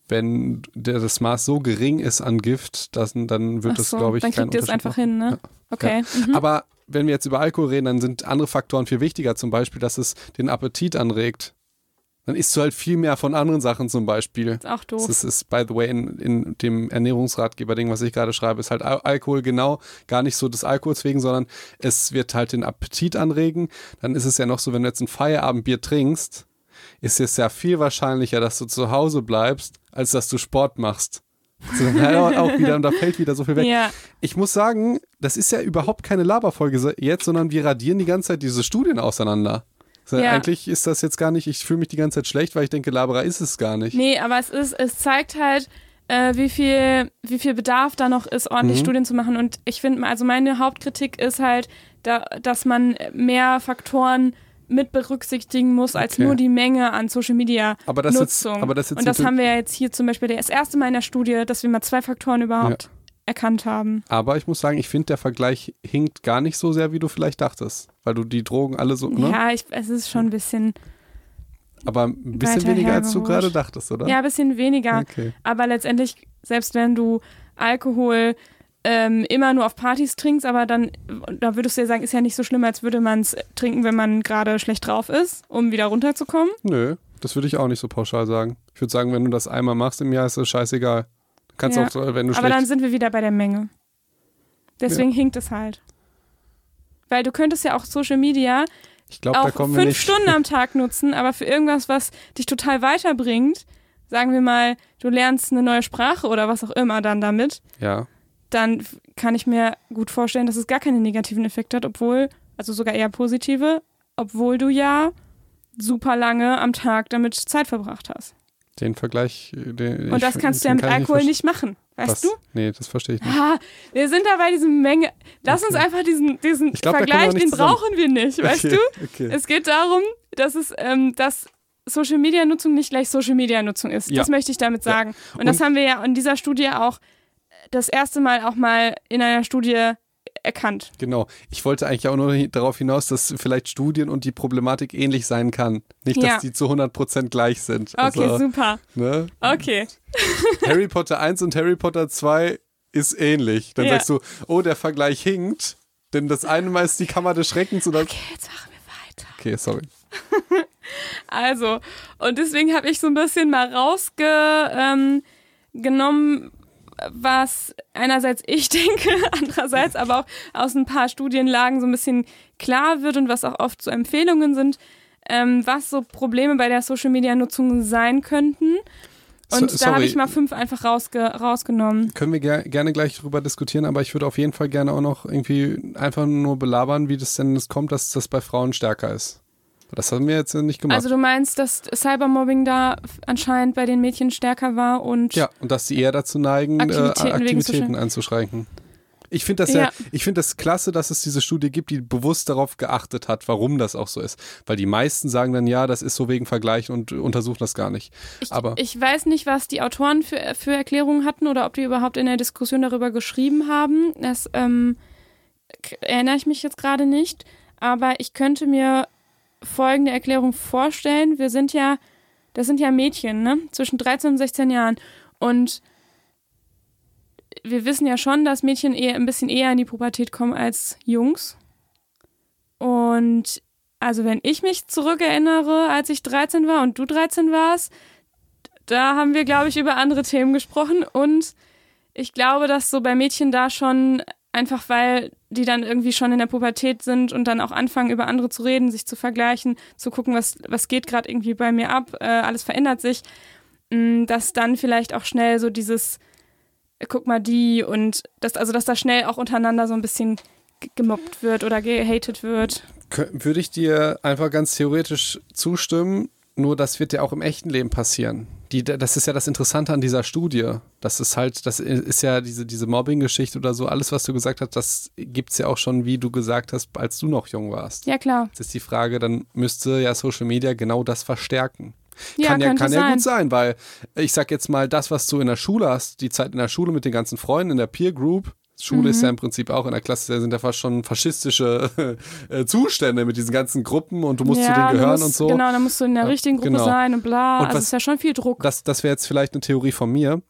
wenn der, das Maß so gering ist an Gift, das, dann wird es, so, glaube ich, dann kriegt ihr es einfach hin, ne? Ja. Okay. Ja. Mhm. Aber wenn wir jetzt über Alkohol reden, dann sind andere Faktoren viel wichtiger, zum Beispiel, dass es den Appetit anregt dann isst du halt viel mehr von anderen Sachen zum Beispiel. Das ist auch doof. Das ist, by the way, in, in dem Ernährungsratgeber-Ding, was ich gerade schreibe, ist halt Al Alkohol genau gar nicht so des Alkohols wegen, sondern es wird halt den Appetit anregen. Dann ist es ja noch so, wenn du jetzt ein Feierabendbier trinkst, ist es ja viel wahrscheinlicher, dass du zu Hause bleibst, als dass du Sport machst. So, dann auch wieder und da fällt wieder so viel weg. Ja. Ich muss sagen, das ist ja überhaupt keine Laberfolge jetzt, sondern wir radieren die ganze Zeit diese Studien auseinander. Ja. Eigentlich ist das jetzt gar nicht, ich fühle mich die ganze Zeit schlecht, weil ich denke, Labra ist es gar nicht. Nee, aber es ist, es zeigt halt, äh, wie viel, wie viel Bedarf da noch ist, ordentlich mhm. Studien zu machen. Und ich finde, also meine Hauptkritik ist halt, da, dass man mehr Faktoren mit berücksichtigen muss als okay. nur die Menge an Social Media aber das Nutzung. Jetzt, aber das jetzt und das haben wir ja jetzt hier zum Beispiel das erste Mal in der Studie, dass wir mal zwei Faktoren überhaupt ja erkannt haben. Aber ich muss sagen, ich finde, der Vergleich hinkt gar nicht so sehr, wie du vielleicht dachtest. Weil du die Drogen alle so. Ne? Ja, ich, es ist schon ein bisschen. Aber ein bisschen weniger, als du gerade dachtest, oder? Ja, ein bisschen weniger. Okay. Aber letztendlich, selbst wenn du Alkohol ähm, immer nur auf Partys trinkst, aber dann, da würdest du ja sagen, ist ja nicht so schlimm, als würde man es trinken, wenn man gerade schlecht drauf ist, um wieder runterzukommen. Nö, das würde ich auch nicht so pauschal sagen. Ich würde sagen, wenn du das einmal machst im Jahr, ist das scheißegal. Kannst ja. auch, wenn du Aber dann sind wir wieder bei der Menge. Deswegen ja. hinkt es halt. Weil du könntest ja auch Social Media glaub, auch fünf Stunden am Tag nutzen, aber für irgendwas, was dich total weiterbringt, sagen wir mal, du lernst eine neue Sprache oder was auch immer dann damit. Ja. Dann kann ich mir gut vorstellen, dass es gar keine negativen Effekte hat, obwohl, also sogar eher positive, obwohl du ja super lange am Tag damit Zeit verbracht hast. Den Vergleich. Den, und das ich, kannst du ja mit Alkohol nicht, nicht, machen. Weißt Was? du? Nee, das verstehe ich nicht. Ah, wir sind da bei diesem Menge. Lass okay. uns einfach diesen, diesen glaub, Vergleich, den zusammen. brauchen wir nicht, weißt okay. du? Okay. Es geht darum, dass es, ähm, dass Social Media Nutzung nicht gleich Social Media Nutzung ist. Ja. Das möchte ich damit sagen. Ja. Und, und, das haben wir ja in dieser Studie auch das erste Mal auch mal in einer Studie erkannt. Genau. Ich wollte eigentlich auch nur darauf hinaus, dass vielleicht Studien und die Problematik ähnlich sein kann. Nicht, dass Ja. die zu 100% gleich sind. Okay, also, super. ne? Okay. Harry Potter 1 und Harry Potter 2 ist ähnlich. Dann Ja. sagst du, oh, der Vergleich hinkt. Denn das eine Mal ist die Kammer des Schreckens oder. Okay, jetzt machen wir weiter. Okay, sorry. Also, und deswegen habe ich so ein bisschen mal rausgenommen, ähm, was einerseits ich denke, andererseits aber auch aus ein paar Studienlagen so ein bisschen klar wird und was auch oft so Empfehlungen sind, ähm, was so Probleme bei der Social-Media-Nutzung sein könnten. Und So- da habe ich mal fünf einfach rausge rausgenommen. Können wir ger gerne gleich drüber diskutieren, aber ich würde auf jeden Fall gerne auch noch irgendwie einfach nur belabern, wie das denn das kommt, dass das bei Frauen stärker ist. Das haben wir jetzt nicht gemacht. Also du meinst, dass Cybermobbing da anscheinend bei den Mädchen stärker war und ja, und dass die eher dazu neigen, Aktivitäten äh, Aktivitäten anzuschränken. Ich finde das ja, Ja. ich finde das klasse, dass es diese Studie gibt, die bewusst darauf geachtet hat, warum das auch so ist. Weil die meisten sagen dann, ja, das ist so wegen Vergleichen und untersuchen das gar nicht. Ich, Aber ich weiß nicht, was die Autoren für, für Erklärungen hatten oder ob die überhaupt in der Diskussion darüber geschrieben haben. Das ähm, erinnere ich mich jetzt gerade nicht. Aber ich könnte mir folgende Erklärung vorstellen. Wir sind ja, das sind ja Mädchen, ne? Zwischen 13 und 16 Jahren. Und wir wissen ja schon, dass Mädchen eher ein bisschen eher in die Pubertät kommen als Jungs. Und also wenn ich mich zurückerinnere, als ich 13 war und du 13 warst, da haben wir, glaube ich, über andere Themen gesprochen. Und ich glaube, dass so bei Mädchen da schon einfach, weil die dann irgendwie schon in der Pubertät sind und dann auch anfangen, über andere zu reden, sich zu vergleichen, zu gucken, was, was geht gerade irgendwie bei mir ab, äh, alles verändert sich, mh, dass dann vielleicht auch schnell so dieses, äh, guck mal die und das, also dass da schnell auch untereinander so ein bisschen gemobbt wird oder gehatet wird. würde ich dir einfach ganz theoretisch zustimmen, nur das wird ja auch im echten Leben passieren. Die, das ist ja das Interessante an dieser Studie. Das ist halt, das ist ja diese, diese Mobbing-Geschichte oder so, alles, was du gesagt hast, das gibt es ja auch schon, wie du gesagt hast, als du noch jung warst. Ja, klar. Jetzt ist die Frage, dann müsste ja Social Media genau das verstärken. Ja, kann ja, kann ja sein. gut sein, weil ich sag jetzt mal, das, was du in der Schule hast, die Zeit in der Schule mit den ganzen Freunden in der Peer Group, Schule Mhm. ist ja im Prinzip auch in der Klasse, da sind ja fast schon faschistische äh, Zustände mit diesen ganzen Gruppen und du musst zu ja, denen du gehören musst, und so. Genau, dann musst du in der richtigen Gruppe genau. sein und bla. Und also was- es ist ja schon viel Druck. Das, das wäre jetzt vielleicht eine Theorie von mir,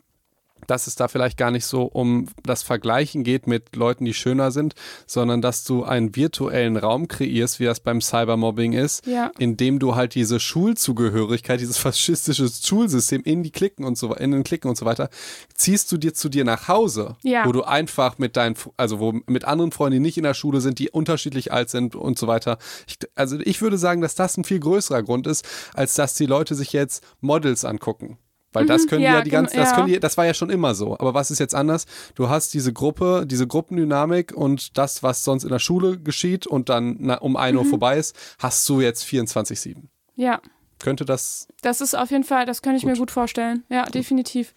dass es da vielleicht gar nicht so um das Vergleichen geht mit Leuten, die schöner sind, sondern dass du einen virtuellen Raum kreierst, wie das beim Cybermobbing ist, Ja. indem du halt diese Schulzugehörigkeit, dieses faschistische Schulsystem in die Klicken und so in den Klicken und so weiter, ziehst du dir zu dir nach Hause, Ja. wo du einfach mit deinen, also wo mit anderen Freunden, die nicht in der Schule sind, die unterschiedlich alt sind und so weiter. Ich, also ich würde sagen, dass das ein viel größerer Grund ist, als dass die Leute sich jetzt Models angucken. Weil das können ja, die ja die ganze, das können die, das war ja schon immer so. Aber was ist jetzt anders? Du hast diese Gruppe, diese Gruppendynamik und das, was sonst in der Schule geschieht und dann na, um 1 Mhm. Uhr vorbei ist, hast du jetzt 24-7. Ja. Könnte das, Das ist auf jeden Fall, das könnte ich mir gut vorstellen. Ja, definitiv.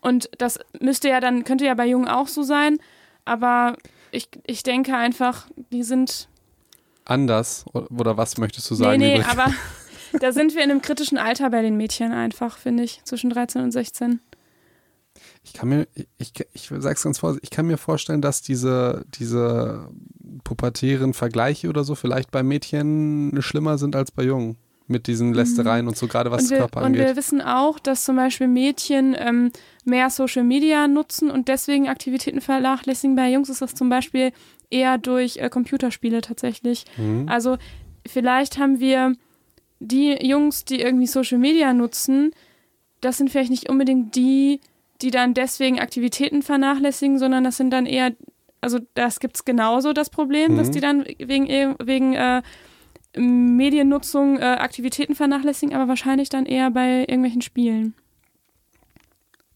Und das müsste ja dann, könnte ja bei Jungen auch so sein, aber ich, ich denke einfach, die sind. anders oder was möchtest du sagen? nee, nee, aber da sind wir in einem kritischen Alter bei den Mädchen einfach, finde ich, zwischen 13 und 16. Ich kann mir, ich, ich, sag's ganz vorsichtig, ich kann mir vorstellen, dass diese, diese pubertären Vergleiche oder so vielleicht bei Mädchen schlimmer sind als bei Jungen. Mit diesen Lästereien und so, gerade was Mhm. und, wir, Körper und angeht. wir wissen auch, dass zum Beispiel Mädchen ähm, mehr Social Media nutzen und deswegen Aktivitäten vernachlässigen. Bei Jungs ist das zum Beispiel eher durch äh, Computerspiele tatsächlich. Mhm. Also vielleicht haben wir die Jungs, die irgendwie Social Media nutzen, das sind vielleicht nicht unbedingt die, die dann deswegen Aktivitäten vernachlässigen, sondern das sind dann eher, also das gibt es genauso das Problem, dass Mhm. die dann wegen, wegen äh, Mediennutzung äh, Aktivitäten vernachlässigen, aber wahrscheinlich dann eher bei irgendwelchen Spielen.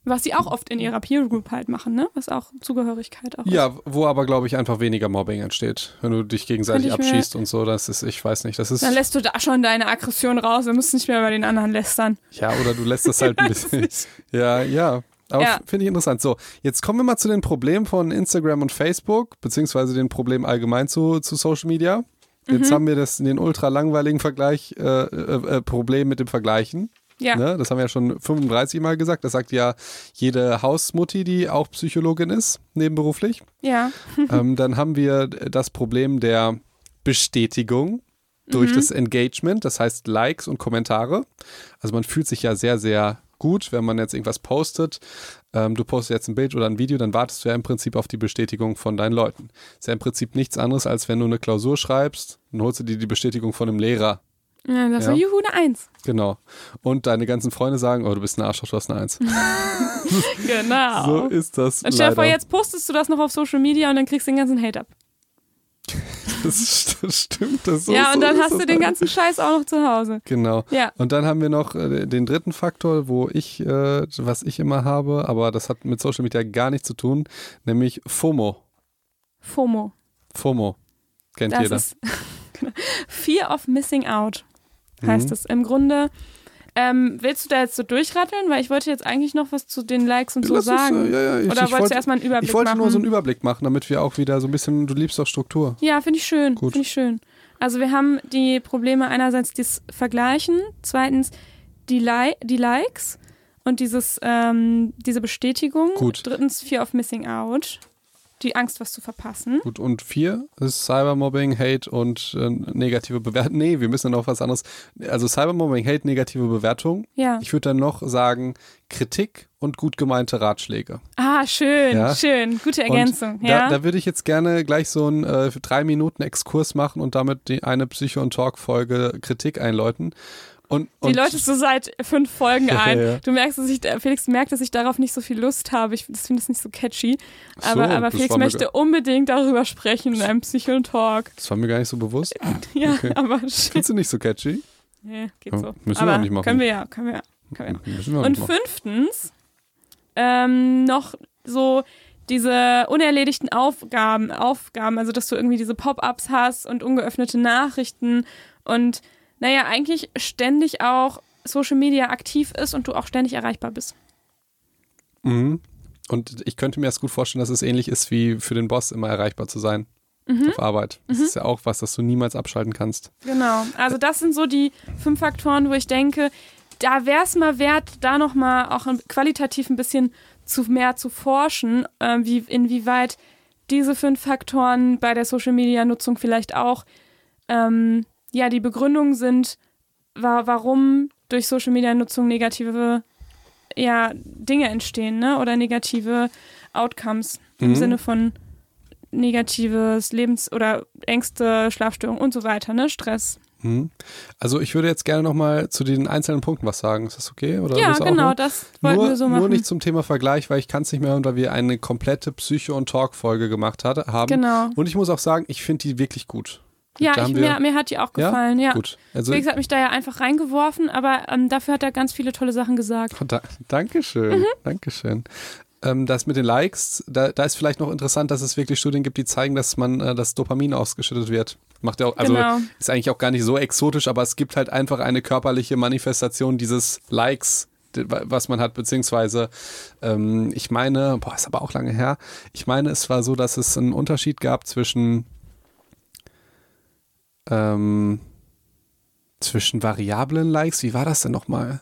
Was sie auch oft in ihrer Peer Group halt machen, ne? Was auch Zugehörigkeit auch ist. Ja, wo aber, glaube ich, einfach weniger Mobbing entsteht, wenn du dich gegenseitig abschießt und so. Das ist, ich weiß nicht, das ist. Dann lässt du da schon deine Aggression raus, du musst nicht mehr über den anderen lästern. Ja, oder du lässt das halt ein bisschen. ja, ja. Aber Ja. finde ich interessant. So, jetzt kommen wir mal zu den Problemen von Instagram und Facebook, beziehungsweise den Problemen allgemein zu, zu Social Media. Jetzt Mhm. haben wir das, den ultra langweiligen Vergleich, äh, äh, äh, Problem mit dem Vergleichen. Ja. Ne? Das haben wir ja schon 35 Mal gesagt. Das sagt ja jede Hausmutti, die auch Psychologin ist, nebenberuflich. Ja. ähm, dann haben wir das Problem der Bestätigung durch Mhm. das Engagement, das heißt Likes und Kommentare. Also man fühlt sich ja sehr, sehr gut, wenn man jetzt irgendwas postet. Ähm, du postest jetzt ein Bild oder ein Video, dann wartest du ja im Prinzip auf die Bestätigung von deinen Leuten. Ist ja im Prinzip nichts anderes, als wenn du eine Klausur schreibst, dann holst du dir die Bestätigung von einem Lehrer. Ja das Ja. war Juhu eine Eins. Genau. Und deine ganzen Freunde sagen, oh, du bist ein Arschloch, du hast eine Eins. Genau. So ist das und stell dir vor, jetzt postest du das noch auf Social Media und dann kriegst du den ganzen Hate ab. Das st- stimmt. Das so, ja, und dann hast das du den ganzen Scheiß auch noch zu Hause. Genau. Ja. Und dann haben wir noch äh, den dritten Faktor, wo ich, äh, was ich immer habe, aber das hat mit Social Media gar nichts zu tun, nämlich FOMO. FOMO. FOMO. Kennt Das jeder. genau. Fear of Missing Out heißt Mhm. es. Im Grunde, ähm, willst du da jetzt so durchratteln? Weil ich wollte jetzt eigentlich noch was zu den Likes und so Lass uns, sagen. äh, ja, ja, ich, Oder ich wolltest wollte, du erstmal einen Überblick ich wollte machen? nur so einen Überblick machen, damit wir auch wieder so ein bisschen, du liebst doch Struktur. Ja, finde ich schön. Finde ich schön. Also wir haben die Probleme einerseits das Vergleichen, zweitens die, Li die Likes und dieses, ähm, diese Bestätigung. Gut. Drittens Fear of Missing Out. Die Angst, was zu verpassen. Gut, und vier ist Cybermobbing, Hate und äh, negative Bewertung. Nee, wir müssen dann noch was anderes. Also Cybermobbing, Hate, negative Bewertung. Ja. Ich würde dann noch sagen Kritik und gut gemeinte Ratschläge. Ah, schön, Ja. schön. Gute Ergänzung. Da, ja. da würde ich jetzt gerne gleich so einen äh, drei Minuten Exkurs machen und damit die, eine Psycho- und Talk-Folge Kritik einläuten. Und, Die und Leute so seit fünf Folgen ein. ja. Du merkst, dass ich, Felix merkt, dass ich darauf nicht so viel Lust habe. Ich das finde es nicht so catchy. Aber, so, aber Felix möchte unbedingt darüber sprechen in einem Psycho-Talk. Das war mir gar nicht so bewusst. Ja, Okay. aber. Findest du nicht so catchy? Nee, geht Ja, so. müssen wir aber auch nicht machen. Können wir ja, können wir ja. Können wir ja. Wir Und fünftens, ähm, noch so diese unerledigten Aufgaben, Aufgaben, also dass du irgendwie diese Pop-ups hast und ungeöffnete Nachrichten und naja, eigentlich ständig auch Social Media aktiv ist und du auch ständig erreichbar bist. Mhm. Und ich könnte mir das gut vorstellen, dass es ähnlich ist wie für den Boss immer erreichbar zu sein Mhm. auf Arbeit. Das ist ja auch was, das du niemals abschalten kannst. Genau. Also das sind so die fünf Faktoren, wo ich denke, da wäre es mal wert, da nochmal auch qualitativ ein bisschen zu mehr zu forschen, äh, wie, inwieweit diese fünf Faktoren bei der Social-Media-Nutzung vielleicht auch ähm, ja die Begründung sind, wa warum durch Social-Media-Nutzung negative ja, Dinge entstehen, ne? Oder negative Outcomes im Mhm. Sinne von negatives Lebens- oder Ängste, Schlafstörungen und so weiter, ne? Stress. Mhm. Also ich würde jetzt gerne nochmal zu den einzelnen Punkten was sagen. Ist das okay? Oder ja, genau, das wollten Nur, wir so machen. nur nicht zum Thema Vergleich, weil ich kann es nicht mehr hören, weil wir eine komplette Psycho- und Talk-Folge gemacht hat, haben. genau. Und ich muss auch sagen, ich finde die wirklich gut. Ja, ich, mir, mir hat die auch Ja? gefallen, ja. Gut. Also, Felix hat mich da ja einfach reingeworfen, aber ähm, dafür hat er ganz viele tolle Sachen gesagt. Da, Dankeschön, Mhm. Dankeschön. Ähm, das mit den Likes, da, da ist vielleicht noch interessant, dass es wirklich Studien gibt, die zeigen, dass man äh, das Dopamin ausgeschüttet wird. Macht ja auch, also Genau. ist eigentlich auch gar nicht so exotisch, aber es gibt halt einfach eine körperliche Manifestation dieses Likes, was man hat, beziehungsweise ähm, ich meine, boah, ist aber auch lange her, ich meine, es war so, dass es einen Unterschied gab zwischen ähm, zwischen variablen Likes, wie war das denn nochmal?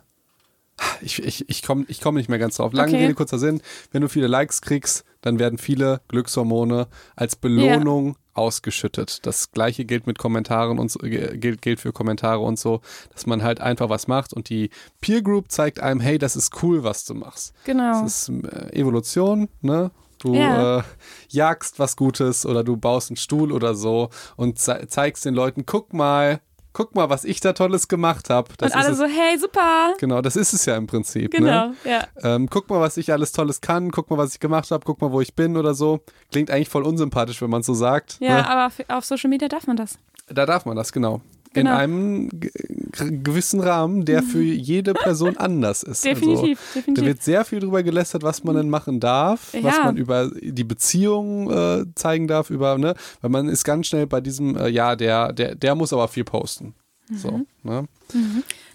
Ich, ich, ich komme ich komm nicht mehr ganz drauf. Lange Okay. Rede, kurzer Sinn. Wenn du viele Likes kriegst, dann werden viele Glückshormone als Belohnung ausgeschüttet. Das gleiche gilt mit Kommentaren und so, gilt, gilt für Kommentare und so, dass man halt einfach was macht und die Peer Group zeigt einem, hey, das ist cool, was du machst. Genau. Das ist äh, Evolution, ne? Du Ja. äh, jagst was Gutes oder du baust einen Stuhl oder so und ze zeigst den Leuten, guck mal, guck mal, was ich da Tolles gemacht habe. und alle so, hey, super. Genau, das ist es ja im Prinzip. Genau, Ne? ja. Ähm, guck mal, was ich alles Tolles kann, guck mal, was ich gemacht habe, guck mal, wo ich bin oder so. Klingt eigentlich voll unsympathisch, wenn man so sagt. Ja, Ne? aber auf Social Media darf man das. Da darf man das, genau. Genau. In einem gewissen Rahmen, der für jede Person anders ist. Definitiv, Also, da definitiv. wird sehr viel drüber gelästert, was man denn machen darf, was Ja. man über die Beziehung äh, zeigen darf, über, ne, weil man ist ganz schnell bei diesem, äh, ja, der, der, der muss aber viel posten. So, Mhm. ne?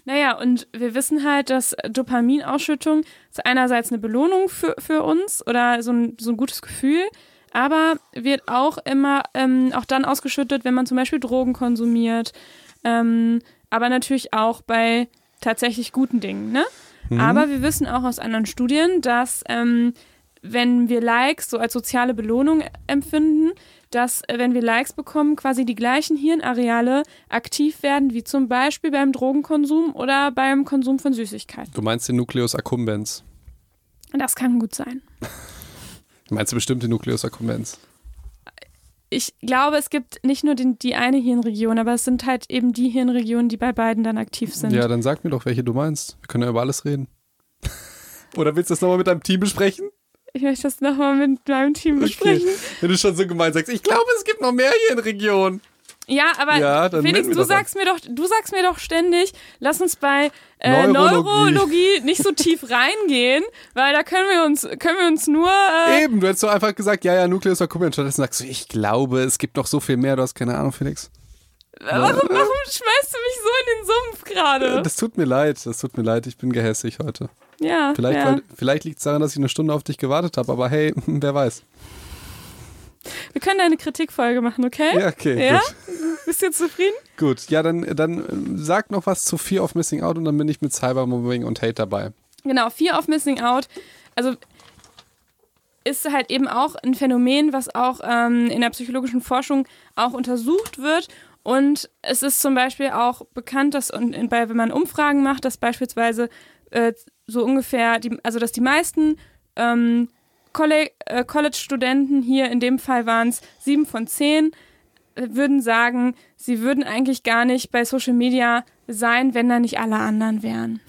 Naja, und wir wissen halt, dass Dopaminausschüttung ist einerseits eine Belohnung für, für uns oder so ein, so ein gutes Gefühl, aber wird auch immer ähm, auch dann ausgeschüttet, wenn man zum Beispiel Drogen konsumiert, ähm, aber natürlich auch bei tatsächlich guten Dingen, ne? Mhm. Aber wir wissen auch aus anderen Studien, dass ähm, wenn wir Likes so als soziale Belohnung empfinden, dass äh, wenn wir Likes bekommen, quasi die gleichen Hirnareale aktiv werden, wie zum Beispiel beim Drogenkonsum oder beim Konsum von Süßigkeiten. Du meinst den Nucleus accumbens. Das kann gut sein. Meinst du bestimmt den Nucleus accumbens? Ich glaube, es gibt nicht nur den, die eine Hirnregion, aber es sind halt eben die Hirnregionen, die bei beiden dann aktiv sind. Ja, dann sag mir doch, welche du meinst. Wir können ja über alles reden. Oder willst du das nochmal mit deinem Team besprechen? Ich möchte das nochmal mit meinem Team besprechen. Okay. Wenn du schon so gemein sagst, ich glaube, es gibt noch mehr hier in der Region. Ja, aber Ja, Felix, du sagst mir doch, du sagst mir doch ständig, lass uns bei äh, Neurologie. Neurologie. nicht so tief reingehen, weil da können wir uns, können wir uns nur äh, Eben, du hättest doch einfach gesagt, ja, ja, Nucleus accumbens. Stattdessen sagst du, ich glaube, es gibt noch so viel mehr. Du hast keine Ahnung, Felix. warum, warum schmeißt du mich so in den Sumpf gerade? Das tut mir leid, das tut mir leid. Ich bin gehässig heute. Ja, Vielleicht, ja. vielleicht liegt es daran, dass ich eine Stunde auf dich gewartet habe, aber hey, wer weiß. Wir können eine Kritikfolge machen, okay? Ja, okay, Ja? Bist du zufrieden? Gut, ja, dann, dann äh, sag noch was zu Fear of Missing Out und dann bin ich mit Cybermobbing und Hate dabei. Genau, Fear of Missing Out. Also ist halt eben auch ein Phänomen, was auch ähm, in der psychologischen Forschung auch untersucht wird. Und es ist zum Beispiel auch bekannt, dass und bei, wenn man Umfragen macht, dass beispielsweise äh, so ungefähr, die, also dass die meisten ähm, äh, College-Studenten hier, in dem Fall waren es sieben von zehn, äh, würden sagen, sie würden eigentlich gar nicht bei Social Media sein, wenn da nicht alle anderen wären.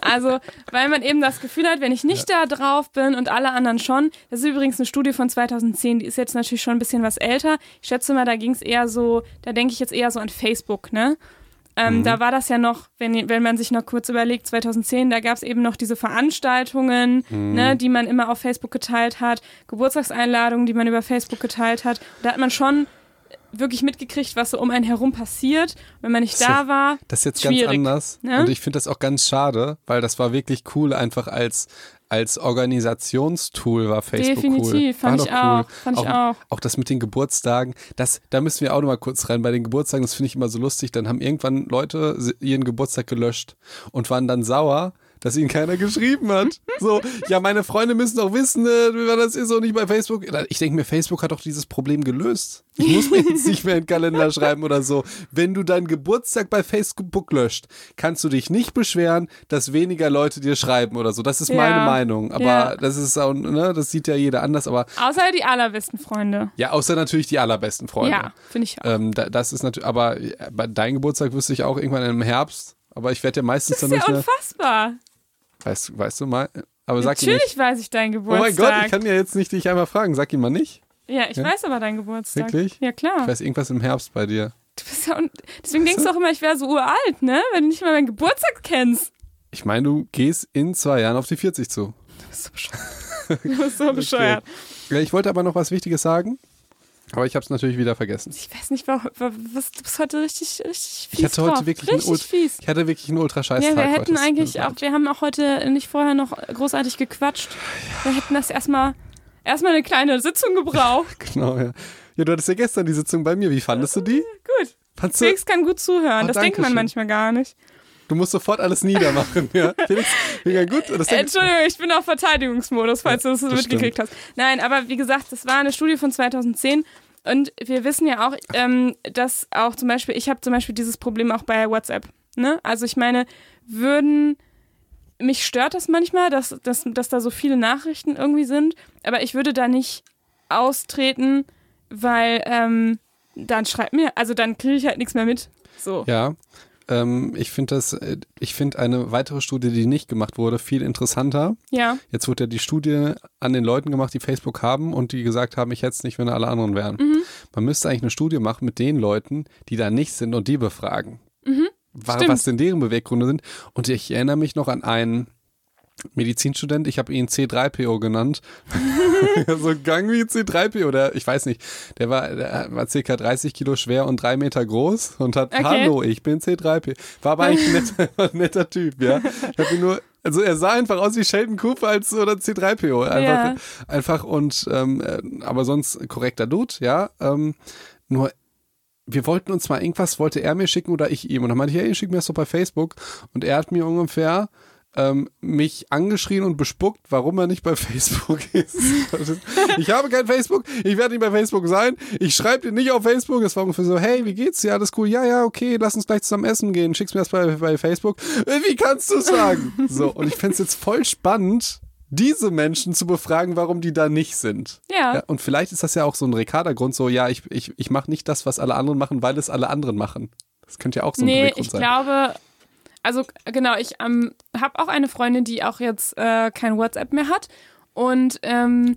Also, weil man eben das Gefühl hat, wenn ich nicht da drauf bin und alle anderen schon, das ist übrigens eine Studie von 2010, die ist jetzt natürlich schon ein bisschen was älter. Ich schätze mal, da ging es eher so, da denke ich jetzt eher so an Facebook, ne? Ähm, Da war das ja noch, wenn, wenn man sich noch kurz überlegt, 2010, da gab es eben noch diese Veranstaltungen, ne, die man immer auf Facebook geteilt hat, Geburtstagseinladungen, die man über Facebook geteilt hat. Da hat man schon wirklich mitgekriegt, was so um einen herum passiert. Wenn man nicht da war, Das ist jetzt ganz anders. ne? Und ich finde das auch ganz schade, weil das war wirklich cool, einfach als, als Organisationstool war Facebook cool. Definitiv, fand war ich cool. auch, fand ich auch. Auch das mit den Geburtstagen, das, da müssen wir auch noch mal kurz rein. Bei den Geburtstagen, das finde ich immer so lustig, dann haben irgendwann Leute ihren Geburtstag gelöscht und waren dann sauer, dass ihnen keiner geschrieben hat. So, ja, meine Freunde müssen doch wissen, äh, das ist und nicht bei Facebook. Ich denke mir, Facebook hat doch dieses Problem gelöst. Ich muss mir jetzt nicht mehr in den Kalender schreiben oder so. Wenn du deinen Geburtstag bei Facebook löscht, kannst du dich nicht beschweren, dass weniger Leute dir schreiben oder so. Das ist Ja. meine Meinung. Aber Ja. das ist auch, ne, das sieht ja jeder anders. Aber Außer die allerbesten Freunde. ja, außer natürlich die allerbesten Freunde. Ja, finde ich auch. Ähm, da, das ist natürlich, aber äh, bei deinem Geburtstag wüsste ich auch irgendwann im Herbst. Aber ich werde ja meistens das dann ist ja unfassbar. Weißt, weißt du mal? Aber sag ihn nicht. Natürlich weiß ich deinen Oh Geburtstag. mein Gott, ich kann ja jetzt nicht dich einmal fragen. Sag ihn mal nicht. ja, ich Ja? weiß aber deinen Geburtstag. Wirklich? Ja, klar. Ich weiß irgendwas im Herbst bei dir. Du bist ja un Deswegen denkst du auch immer, ich wäre so uralt, ne? Wenn du nicht mal meinen Geburtstag kennst. Ich meine, du gehst in zwei Jahren auf die 40 zu. Du bist so bescheuert. Du bist so bescheuert. Ja, ich wollte aber noch was Wichtiges sagen. Aber ich habe es natürlich wieder vergessen. Ich weiß nicht, warum, was, du bist heute richtig, richtig fies Ich hatte heute drauf. wirklich einen richtig Ult- fies. Ich hatte wirklich einen ultra-scheiß Ja, wir hätten eigentlich auch, wir haben auch heute nicht vorher noch großartig gequatscht. Wir hätten das erstmal, erstmal eine kleine Sitzung gebraucht. Genau, ja. Ja, du hattest ja gestern die Sitzung bei mir. Wie fandest du die? Gut. Fandst du, Felix kann gut zuhören. Oh, das denkt man manchmal gar nicht. Du musst sofort alles niedermachen. ja. Felix, mega gut. Das Entschuldigung, ich bin auf Verteidigungsmodus, falls Ja, du das, das mitgekriegt hast. Nein, aber wie gesagt, das war eine Studie von 2010 und wir wissen ja auch, ähm, dass auch zum Beispiel, ich habe zum Beispiel dieses Problem auch bei WhatsApp. Ne? Also ich meine, würden, mich stört das manchmal, dass, dass, dass da so viele Nachrichten irgendwie sind, aber ich würde da nicht austreten, weil ähm, dann schreibt mir, also dann kriege ich halt nichts mehr mit. So. Ja, ähm, ich finde das, äh, ich finde eine weitere Studie, die nicht gemacht wurde, viel interessanter. Ja. Jetzt wurde ja die Studie an den Leuten gemacht, die Facebook haben und die gesagt haben, ich hätte es nicht, wenn alle anderen wären. Mhm. Man müsste eigentlich eine Studie machen mit den Leuten, die da nicht sind und die befragen. Wa- Stimmt. Was denn deren Beweggründe sind. Und ich erinnere mich noch an einen Medizinstudent, ich habe ihn C3PO genannt. so ein Gang wie C3PO, der, ich weiß nicht, der war, der war circa 30 Kilo schwer und drei Meter groß und hat, Okay. hallo, ich bin C3PO. War aber eigentlich ein netter, netter Typ, ja. Ich habe ihn nur, also er sah einfach aus wie Sheldon Cooper als oder C3PO. Einfach, Ja. einfach und, ähm, äh, aber sonst korrekter Dude, ja. Ähm, nur wir wollten uns mal irgendwas, wollte er mir schicken oder ich ihm. Und dann meinte ich, hey, schick mir das doch bei Facebook. Und er hat mir ungefähr ähm, mich angeschrien und bespuckt, warum er nicht bei Facebook ist. ich habe kein Facebook, ich werde nicht bei Facebook sein, ich schreibe dir nicht auf Facebook. Es war ungefähr so, hey, wie geht's dir? Alles cool? Ja, ja, okay, lass uns gleich zusammen essen gehen. Schickst mir das bei, bei Facebook. Äh, wie kannst du sagen? So, und ich fände es jetzt voll spannend, diese Menschen zu befragen, warum die da nicht sind. Ja. ja und vielleicht ist das ja auch so ein Ricarda-Grund, so, ja, ich, ich, ich mache nicht das, was alle anderen machen, weil es alle anderen machen. Das könnte ja auch so ein nee, ich sein. glaube, also genau, ich ähm, habe auch eine Freundin, die auch jetzt äh, kein WhatsApp mehr hat. Und ähm,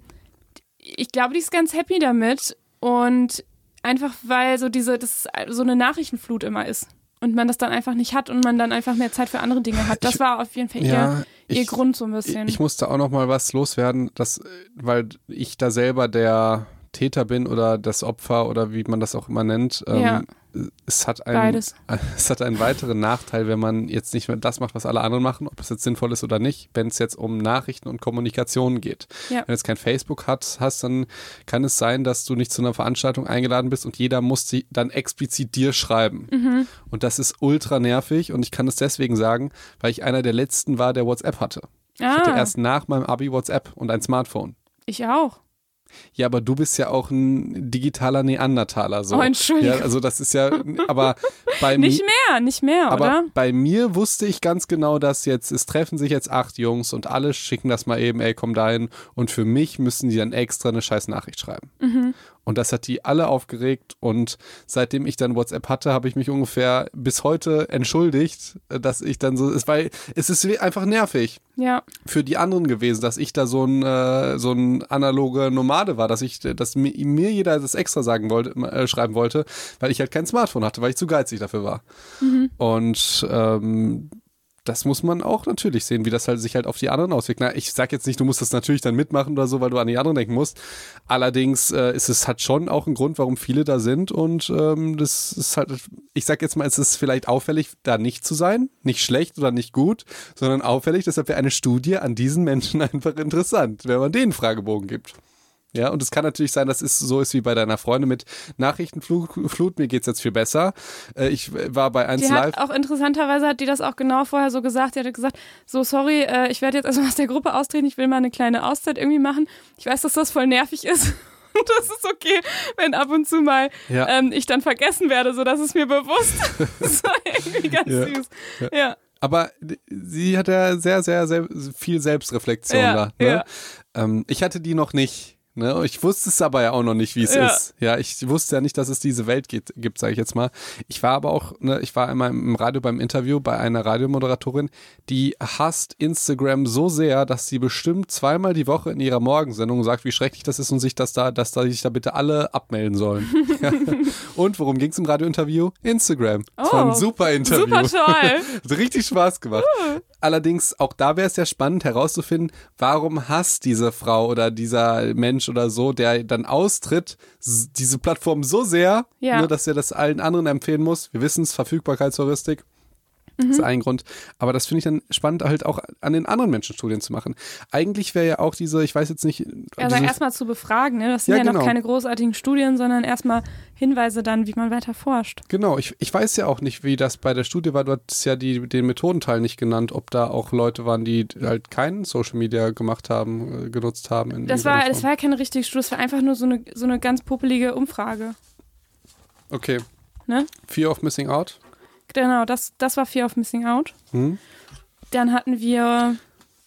ich glaube, die ist ganz happy damit. Und einfach, weil so diese, das so eine Nachrichtenflut immer ist. Und man das dann einfach nicht hat und man dann einfach mehr Zeit für andere Dinge hat. Das Ich- war auf jeden Fall ja, ihr, ihr ich- Grund so ein bisschen. Ich musste auch noch mal was loswerden, dass, weil ich da selber der Täter bin oder das Opfer oder wie man das auch immer nennt. Ähm, Ja. Es hat einen, Beides. es hat einen weiteren Nachteil, wenn man jetzt nicht mehr das macht, was alle anderen machen, ob es jetzt sinnvoll ist oder nicht, wenn es jetzt um Nachrichten und Kommunikation geht. Ja. Wenn du jetzt kein Facebook hat, hast, dann kann es sein, dass du nicht zu einer Veranstaltung eingeladen bist und jeder muss sie dann explizit dir schreiben. Mhm. Und das ist ultra nervig und ich kann es deswegen sagen, weil ich einer der letzten war, der WhatsApp hatte. Ich hatte ah, erst nach meinem Abi WhatsApp und ein Smartphone. ich auch. Ja, aber du bist ja auch ein digitaler Neandertaler. So. Oh, Entschuldigung. Ja, also das ist ja, aber bei Nicht mir. mehr, nicht mehr, Aber oder? bei mir wusste ich ganz genau, dass jetzt, es treffen sich jetzt acht Jungs und alle schicken das mal eben, ey, komm dahin. Und für mich müssen die dann extra eine scheiß Nachricht schreiben. Mhm. Und das hat die alle aufgeregt. Und seitdem ich dann WhatsApp hatte, habe ich mich ungefähr bis heute entschuldigt, dass ich dann so, es, weil es ist einfach nervig Ja. für die anderen gewesen, dass ich da so ein, äh, so ein analoge Nomade war, dass ich, dass mir, mir jeder das extra sagen wollte, äh, schreiben wollte, weil ich halt kein Smartphone hatte, weil ich zu geizig dafür war. Und ähm, das muss man auch natürlich sehen, wie das halt sich halt auf die anderen auswirkt. Na, ich sag jetzt nicht, du musst das natürlich dann mitmachen oder so, weil du an die anderen denken musst. Allerdings äh, ist es hat schon auch ein Grund, warum viele da sind und ähm, das ist halt, ich sag jetzt mal, es ist vielleicht auffällig, da nicht zu sein, nicht schlecht oder nicht gut, sondern auffällig. Deshalb wäre eine Studie an diesen Menschen einfach interessant, wenn man denen Fragebogen gibt. Ja, und es kann natürlich sein, dass es so ist wie bei deiner Freundin mit Nachrichtenflut. Flut, mir geht's jetzt viel besser. Äh, ich war bei 1 Die Live. hat auch interessanterweise hat die das auch genau vorher so gesagt. Die hat gesagt, so sorry, äh, ich werde jetzt erstmal aus der Gruppe austreten, ich will mal eine kleine Auszeit irgendwie machen. Ich weiß, dass das voll nervig ist. Und das ist okay, wenn ab und zu mal Ja. ähm, ich dann vergessen werde, so das ist mir bewusst. das war irgendwie ganz Ja. süß. Ja. Aber sie hat ja sehr, sehr, sehr viel Selbstreflexion Ja, da. Ne? ja. Ähm, ich hatte die noch nicht. Ne? Ich wusste es aber ja auch noch nicht, wie es Ja. ist. Ja, ich wusste ja nicht, dass es diese Welt gibt, gibt sage ich jetzt mal. Ich war aber auch, ne, ich war einmal im Radio beim Interview bei einer Radiomoderatorin, die hasst Instagram so sehr, dass sie bestimmt zweimal die Woche in ihrer Morgensendung sagt, wie schrecklich das ist und sich das da, dass da sich da bitte alle abmelden sollen. ja. Und worum ging es im Radiointerview? Instagram. Das war Oh, ein super Interview. Super toll. Hat richtig Spaß gemacht. Allerdings, auch da wäre es ja spannend herauszufinden, warum hasst diese Frau oder dieser Mensch oder so, der dann austritt, diese Plattform so sehr, Ja. ne, dass er das allen anderen empfehlen muss. Wir wissen es, Verfügbarkeitsheuristik. Mhm. ist ein Grund. Aber das finde ich dann spannend, halt auch an den anderen Menschen Studien zu machen. Eigentlich wäre ja auch diese, ich weiß jetzt nicht. Also erstmal zu befragen, ne? Das sind Ja, ja, genau. noch keine großartigen Studien, sondern erstmal Hinweise dann, wie man weiter forscht. Genau, ich, ich weiß ja auch nicht, wie das bei der Studie war. Du hattest ja die, den Methodenteil nicht genannt, ob da auch Leute waren, die halt keinen Social Media gemacht haben, äh, genutzt haben. Das war, das war ja keine richtige Studie, das war einfach nur so eine, so eine ganz popelige Umfrage. Okay. Ne? Fear of Missing Out. Genau, das, das war Fear of Missing Out. Hm? Dann hatten wir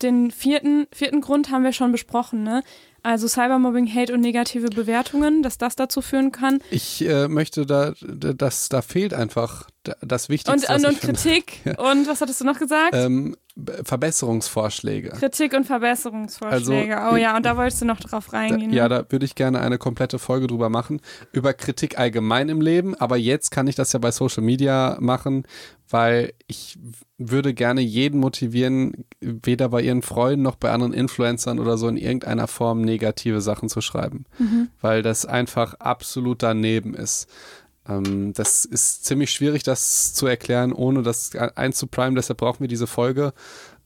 den vierten, vierten Grund haben wir schon besprochen, ne? Also Cybermobbing, Hate und negative Bewertungen, dass das dazu führen kann. Ich äh, möchte da, da- das, da fehlt einfach das Und, Wichtigste. und, was und ich finde. Kritik. Und was hattest du noch gesagt? Ähm, Verbesserungsvorschläge. Kritik und Verbesserungsvorschläge. Also, oh ja, und da wolltest du noch drauf Da, reingehen. ja, ne? da würde ich gerne eine komplette Folge drüber machen. Über Kritik allgemein im Leben. Aber jetzt kann ich das ja bei Social Media machen, weil ich würde gerne jeden motivieren, weder bei ihren Freunden noch bei anderen Influencern oder so in irgendeiner Form negative Sachen zu schreiben. Weil das einfach absolut daneben ist. Ähm, das ist ziemlich schwierig, das zu erklären, ohne das einzuprimen. Deshalb brauchen wir diese Folge.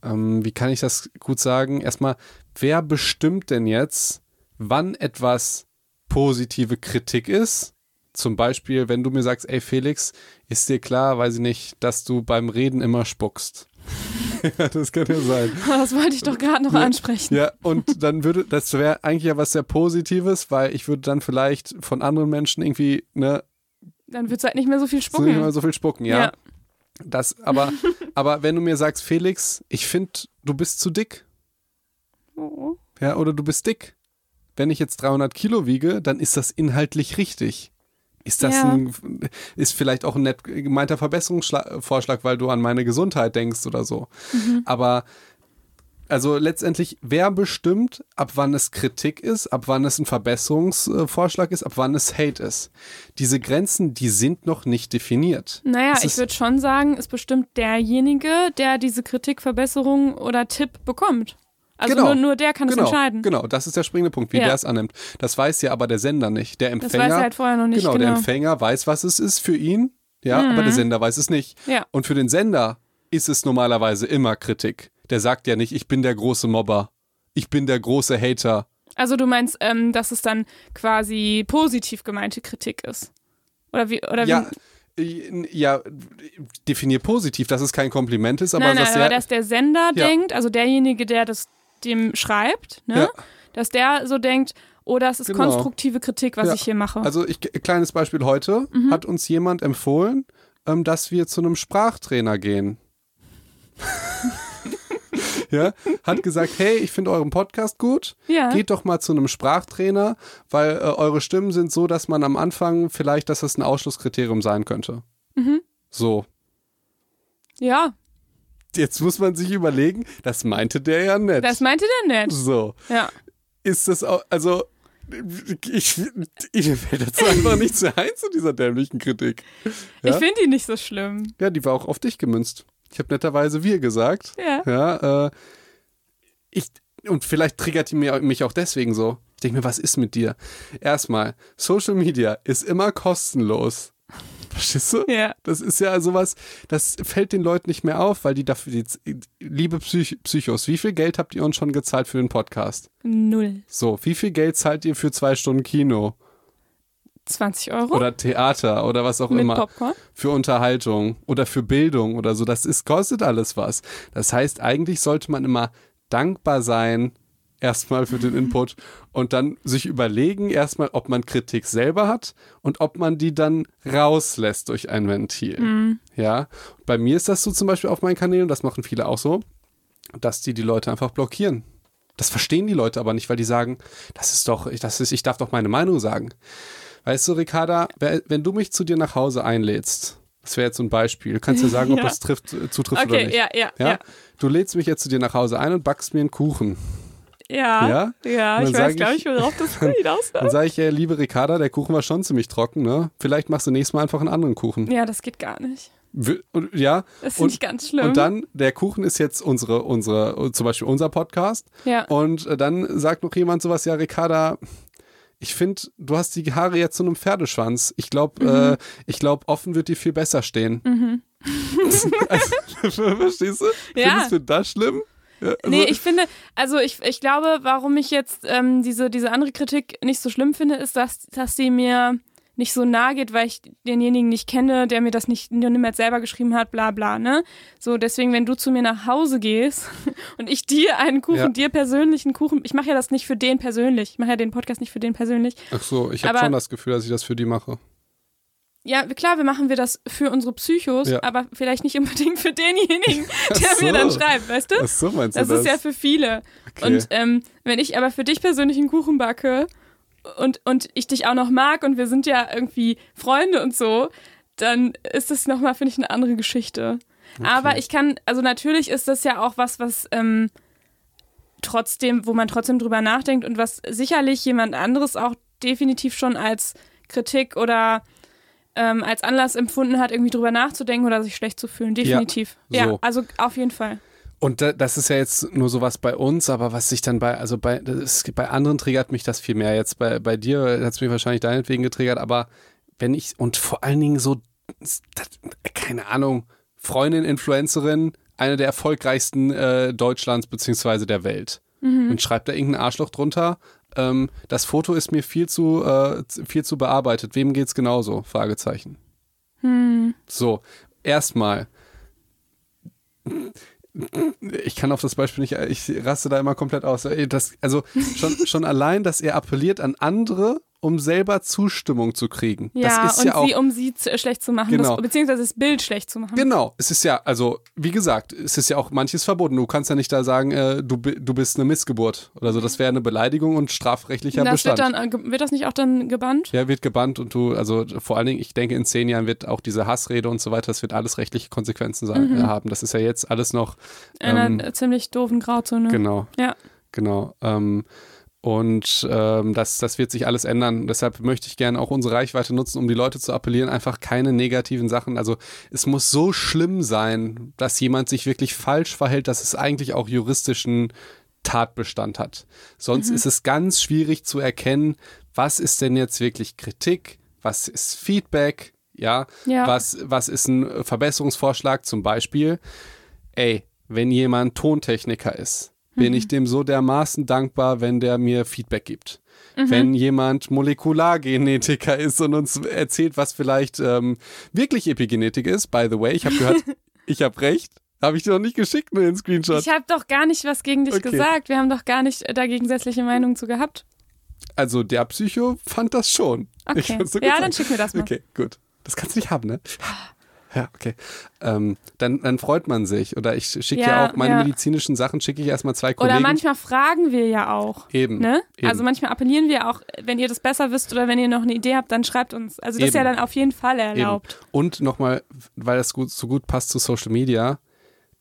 Ähm, wie kann ich das gut sagen? Erstmal, wer bestimmt denn jetzt, wann etwas positive Kritik ist zum Beispiel, wenn du mir sagst, ey Felix, ist dir klar, weiß ich nicht, dass du beim Reden immer spuckst. ja, das kann ja sein. Das wollte ich doch gerade noch ansprechen. Ja, und dann würde, das wäre eigentlich ja was sehr Positives, weil ich würde dann vielleicht von anderen Menschen irgendwie, ne, Dann wird es halt nicht mehr so viel spucken. nicht mehr so viel spucken, ja. Ja. Das, aber, aber wenn du mir sagst, Felix, ich finde, du bist zu dick, Oh. ja, oder du bist dick. Wenn ich jetzt 300 Kilo wiege, dann ist das inhaltlich richtig. Ist das Ja. ein, ist vielleicht auch ein nett gemeinter Verbesserungsvorschlag, weil du an meine Gesundheit denkst oder so. Mhm. Aber also letztendlich, wer bestimmt, ab wann es Kritik ist, ab wann es ein Verbesserungsvorschlag ist, ab wann es Hate ist? Diese Grenzen, die sind noch nicht definiert. Naja, Es ich würde schon sagen, ist bestimmt derjenige, der diese Kritik, Verbesserung oder Tipp bekommt. Also Genau. nur, nur der kann es Genau, entscheiden. genau, das ist der springende Punkt, wie Ja. der es annimmt. Das weiß ja aber der Sender nicht. Der Das Empfänger, weiß er halt vorher noch nicht. genau, Genau, der Empfänger weiß, was es ist für ihn, ja, aber der Sender weiß es nicht. Ja. Und für den Sender ist es normalerweise immer Kritik. Der sagt ja nicht, ich bin der große Mobber, ich bin der große Hater. Also du meinst, ähm, dass es dann quasi positiv gemeinte Kritik ist? Oder wie? Oder Ja, wie? äh, ja, definier positiv, dass es kein Kompliment ist, aber nein, nein, dass aber er, dass der Sender Ja. denkt, also derjenige, der das dem schreibt, ne, Ja. dass der so denkt, oh, das ist Genau. konstruktive Kritik, was Ja. ich hier mache. Also ich, kleines Beispiel heute Mhm. hat uns jemand empfohlen, ähm, dass wir zu einem Sprachtrainer gehen. ja, hat gesagt, hey, ich finde euren Podcast gut. ja. Geht doch mal zu einem Sprachtrainer, weil äh, eure Stimmen sind so, dass man am Anfang vielleicht, dass das ein Ausschlusskriterium sein könnte. Mhm. So. ja, Jetzt muss man sich überlegen, das meinte der ja nett. das meinte der nett. so. Ja. Ist das auch, also, ich, ich fällt dazu einfach nicht zu ein zu dieser dämlichen Kritik. Ja? Ich finde ihn nicht so schlimm. Ja, die war auch auf dich gemünzt. Ich habe netterweise wir gesagt. Ja. Ja, äh, ich, und vielleicht triggert die mir, mich auch deswegen so. Ich denke mir, was ist mit dir? Erstmal, Social Media ist immer kostenlos. Verstehst du? Ja. Das ist ja sowas, das fällt den Leuten nicht mehr auf, weil die dafür, die, liebe Psych Psychos, wie viel Geld habt ihr uns schon gezahlt für den Podcast? Null. So, wie viel Geld zahlt ihr für zwei Stunden Kino 20 Euro oder Theater oder was auch mit immer? Popcorn. für Unterhaltung oder für Bildung oder so. Das ist, kostet alles was. Das heißt, eigentlich sollte man immer dankbar sein, erstmal für den Input und dann sich überlegen, erstmal, ob man Kritik selber hat und ob man die dann rauslässt durch ein Ventil. Ja. Bei mir ist das so zum Beispiel auf meinen Kanälen, das machen viele auch so, dass die die Leute einfach blockieren. Das verstehen die Leute aber nicht, weil die sagen, das ist doch, das ist, ich darf doch meine Meinung sagen. Weißt du, Ricarda, wenn du mich zu dir nach Hause einlädst, das wäre jetzt so ein Beispiel, du kannst ja sagen, ob Ja. das trifft, äh, zutrifft oder Okay, nicht. ja, ja, Ja? ja. Du lädst mich jetzt zu dir nach Hause ein und backst mir einen Kuchen. Ja, Ja? ja, ich weiß, glaube ich- ich, worauf das hinaus Dann sage ich, ja, liebe Ricarda, der Kuchen war schon ziemlich trocken, ne? Vielleicht machst du nächstes Mal einfach einen anderen Kuchen. Ja, das geht gar nicht. Und- Ja, Das finde ich ganz schlimm. und dann, der Kuchen ist jetzt unsere, unsere, zum Beispiel unser Podcast. ja. Und äh, dann sagt noch jemand sowas, ja, Ricarda, ich finde, du hast die Haare jetzt zu einem Pferdeschwanz. Ich glaube, Mhm. äh, ich glaube, offen wird dir viel besser stehen. also, verstehst du? Ja. Findest du das schlimm? Ja, also, Nee, ich finde, also ich, ich glaube, warum ich jetzt ähm, diese, diese andere Kritik nicht so schlimm finde, ist, dass, dass sie mir nicht so nahe geht, weil ich denjenigen nicht kenne, der mir das nicht niemals selber geschrieben hat, bla bla, ne? So, deswegen, wenn du zu mir nach Hause gehst und ich dir einen Kuchen, Ja. dir persönlich einen Kuchen, ich mache ja das nicht für den persönlich, ich mache ja den Podcast nicht für den persönlich. Ach so, ich habe schon das Gefühl, dass ich das für die mache. Ja, klar, wir machen wir das für unsere Psychos, Ja. aber vielleicht nicht unbedingt für denjenigen, der so. mir dann schreibt, weißt du? Ach so, meinst du Das das? ist ja für viele. Okay. Und ähm, wenn ich aber für dich persönlich einen Kuchen backe und, und ich dich auch noch mag und wir sind ja irgendwie Freunde und so, dann ist das nochmal, finde ich, eine andere Geschichte. Aber ich kann, also natürlich ist das ja auch was, was ähm, trotzdem, wo man trotzdem drüber nachdenkt und was sicherlich jemand anderes auch definitiv schon als Kritik oder ähm, als Anlass empfunden hat, irgendwie drüber nachzudenken oder sich schlecht zu fühlen. Definitiv. Ja, so. also auf jeden Fall. Und da, das ist ja jetzt nur sowas bei uns, aber was sich dann bei, also bei, ist, bei anderen triggert mich das viel mehr. Jetzt bei, bei dir hat es mich wahrscheinlich deinetwegen getriggert, aber wenn ich, und vor allen Dingen so, keine Ahnung, Freundin, Influencerin, eine der erfolgreichsten äh, Deutschlands beziehungsweise der Welt. Mhm. und schreibt da irgendein Arschloch drunter. Ähm, das Foto ist mir viel zu, äh, viel zu bearbeitet. Wem geht's genauso? Fragezeichen. Hm. So, erstmal. Ich kann auf das Beispiel nicht, ich raste da immer komplett aus. Das, also schon, schon allein, dass er appelliert an andere, um selber Zustimmung zu kriegen. Ja, und ja auch. sie, um sie zu, schlecht zu machen, Genau. das, beziehungsweise das Bild schlecht zu machen. Genau, es ist ja, also wie gesagt, es ist ja auch manches verboten. Du kannst ja nicht da sagen, äh, du, du bist eine Missgeburt oder so. Das wäre eine Beleidigung und strafrechtlicher das wird, Bestand. dann, äh, wird das nicht auch dann gebannt? ja, wird gebannt und du, also vor allen Dingen, ich denke, in zehn Jahren wird auch diese Hassrede und so weiter, das wird alles rechtliche Konsequenzen sein, Mhm. äh, haben. Das ist ja jetzt alles noch, In einer Ähm, äh, ziemlich doofen Grauzone. genau, Ja. genau. Ähm, und ähm, das, das wird sich alles ändern. Deshalb möchte ich gerne auch unsere Reichweite nutzen, um die Leute zu appellieren, einfach keine negativen Sachen. Also es muss so schlimm sein, dass jemand sich wirklich falsch verhält, dass es eigentlich auch juristischen Tatbestand hat. Sonst ist es ganz schwierig zu erkennen, was ist denn jetzt wirklich Kritik, was ist Feedback, ja, Ja. was, was ist ein Verbesserungsvorschlag zum Beispiel. Ey, wenn jemand Tontechniker ist, bin ich dem so dermaßen dankbar, wenn der mir Feedback gibt. Wenn jemand Molekulargenetiker ist und uns erzählt, was vielleicht ähm, wirklich Epigenetik ist, by the way, ich habe gehört, ich habe recht. Habe ich dir noch nicht geschickt, nur den Screenshot. Ich habe doch gar nicht was gegen dich Okay. gesagt. Wir haben doch gar nicht äh, da gegensätzliche Meinungen zu gehabt. Also der Psycho fand das schon. Okay. So Ja, gut. dann schick mir das mal. Okay, gut. Das kannst du nicht haben, ne? Ja, okay. Ähm, dann, dann freut man sich. Oder ich schicke ja, Ja, auch meine ja. medizinischen Sachen, schicke ich erstmal zwei Kollegen. Oder manchmal fragen wir ja auch. Eben. Ne? eben. Also manchmal appellieren wir auch, wenn ihr das besser wisst oder wenn ihr noch eine Idee habt, dann schreibt uns. Also das ist ja Eben. dann auf jeden Fall Eben. erlaubt. Und nochmal, weil das gut, so gut passt zu Social Media,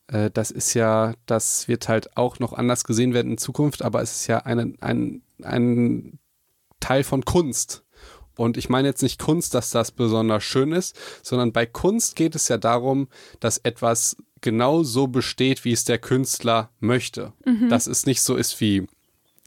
äh, das ist ja, das wird halt auch noch anders gesehen werden in Zukunft, aber es ist ja eine, ein, ein Teil von Kunst. Und ich meine jetzt nicht Kunst, dass das besonders schön ist, sondern bei Kunst geht es ja darum, dass etwas genau so besteht, wie es der Künstler möchte. Dass es nicht so ist wie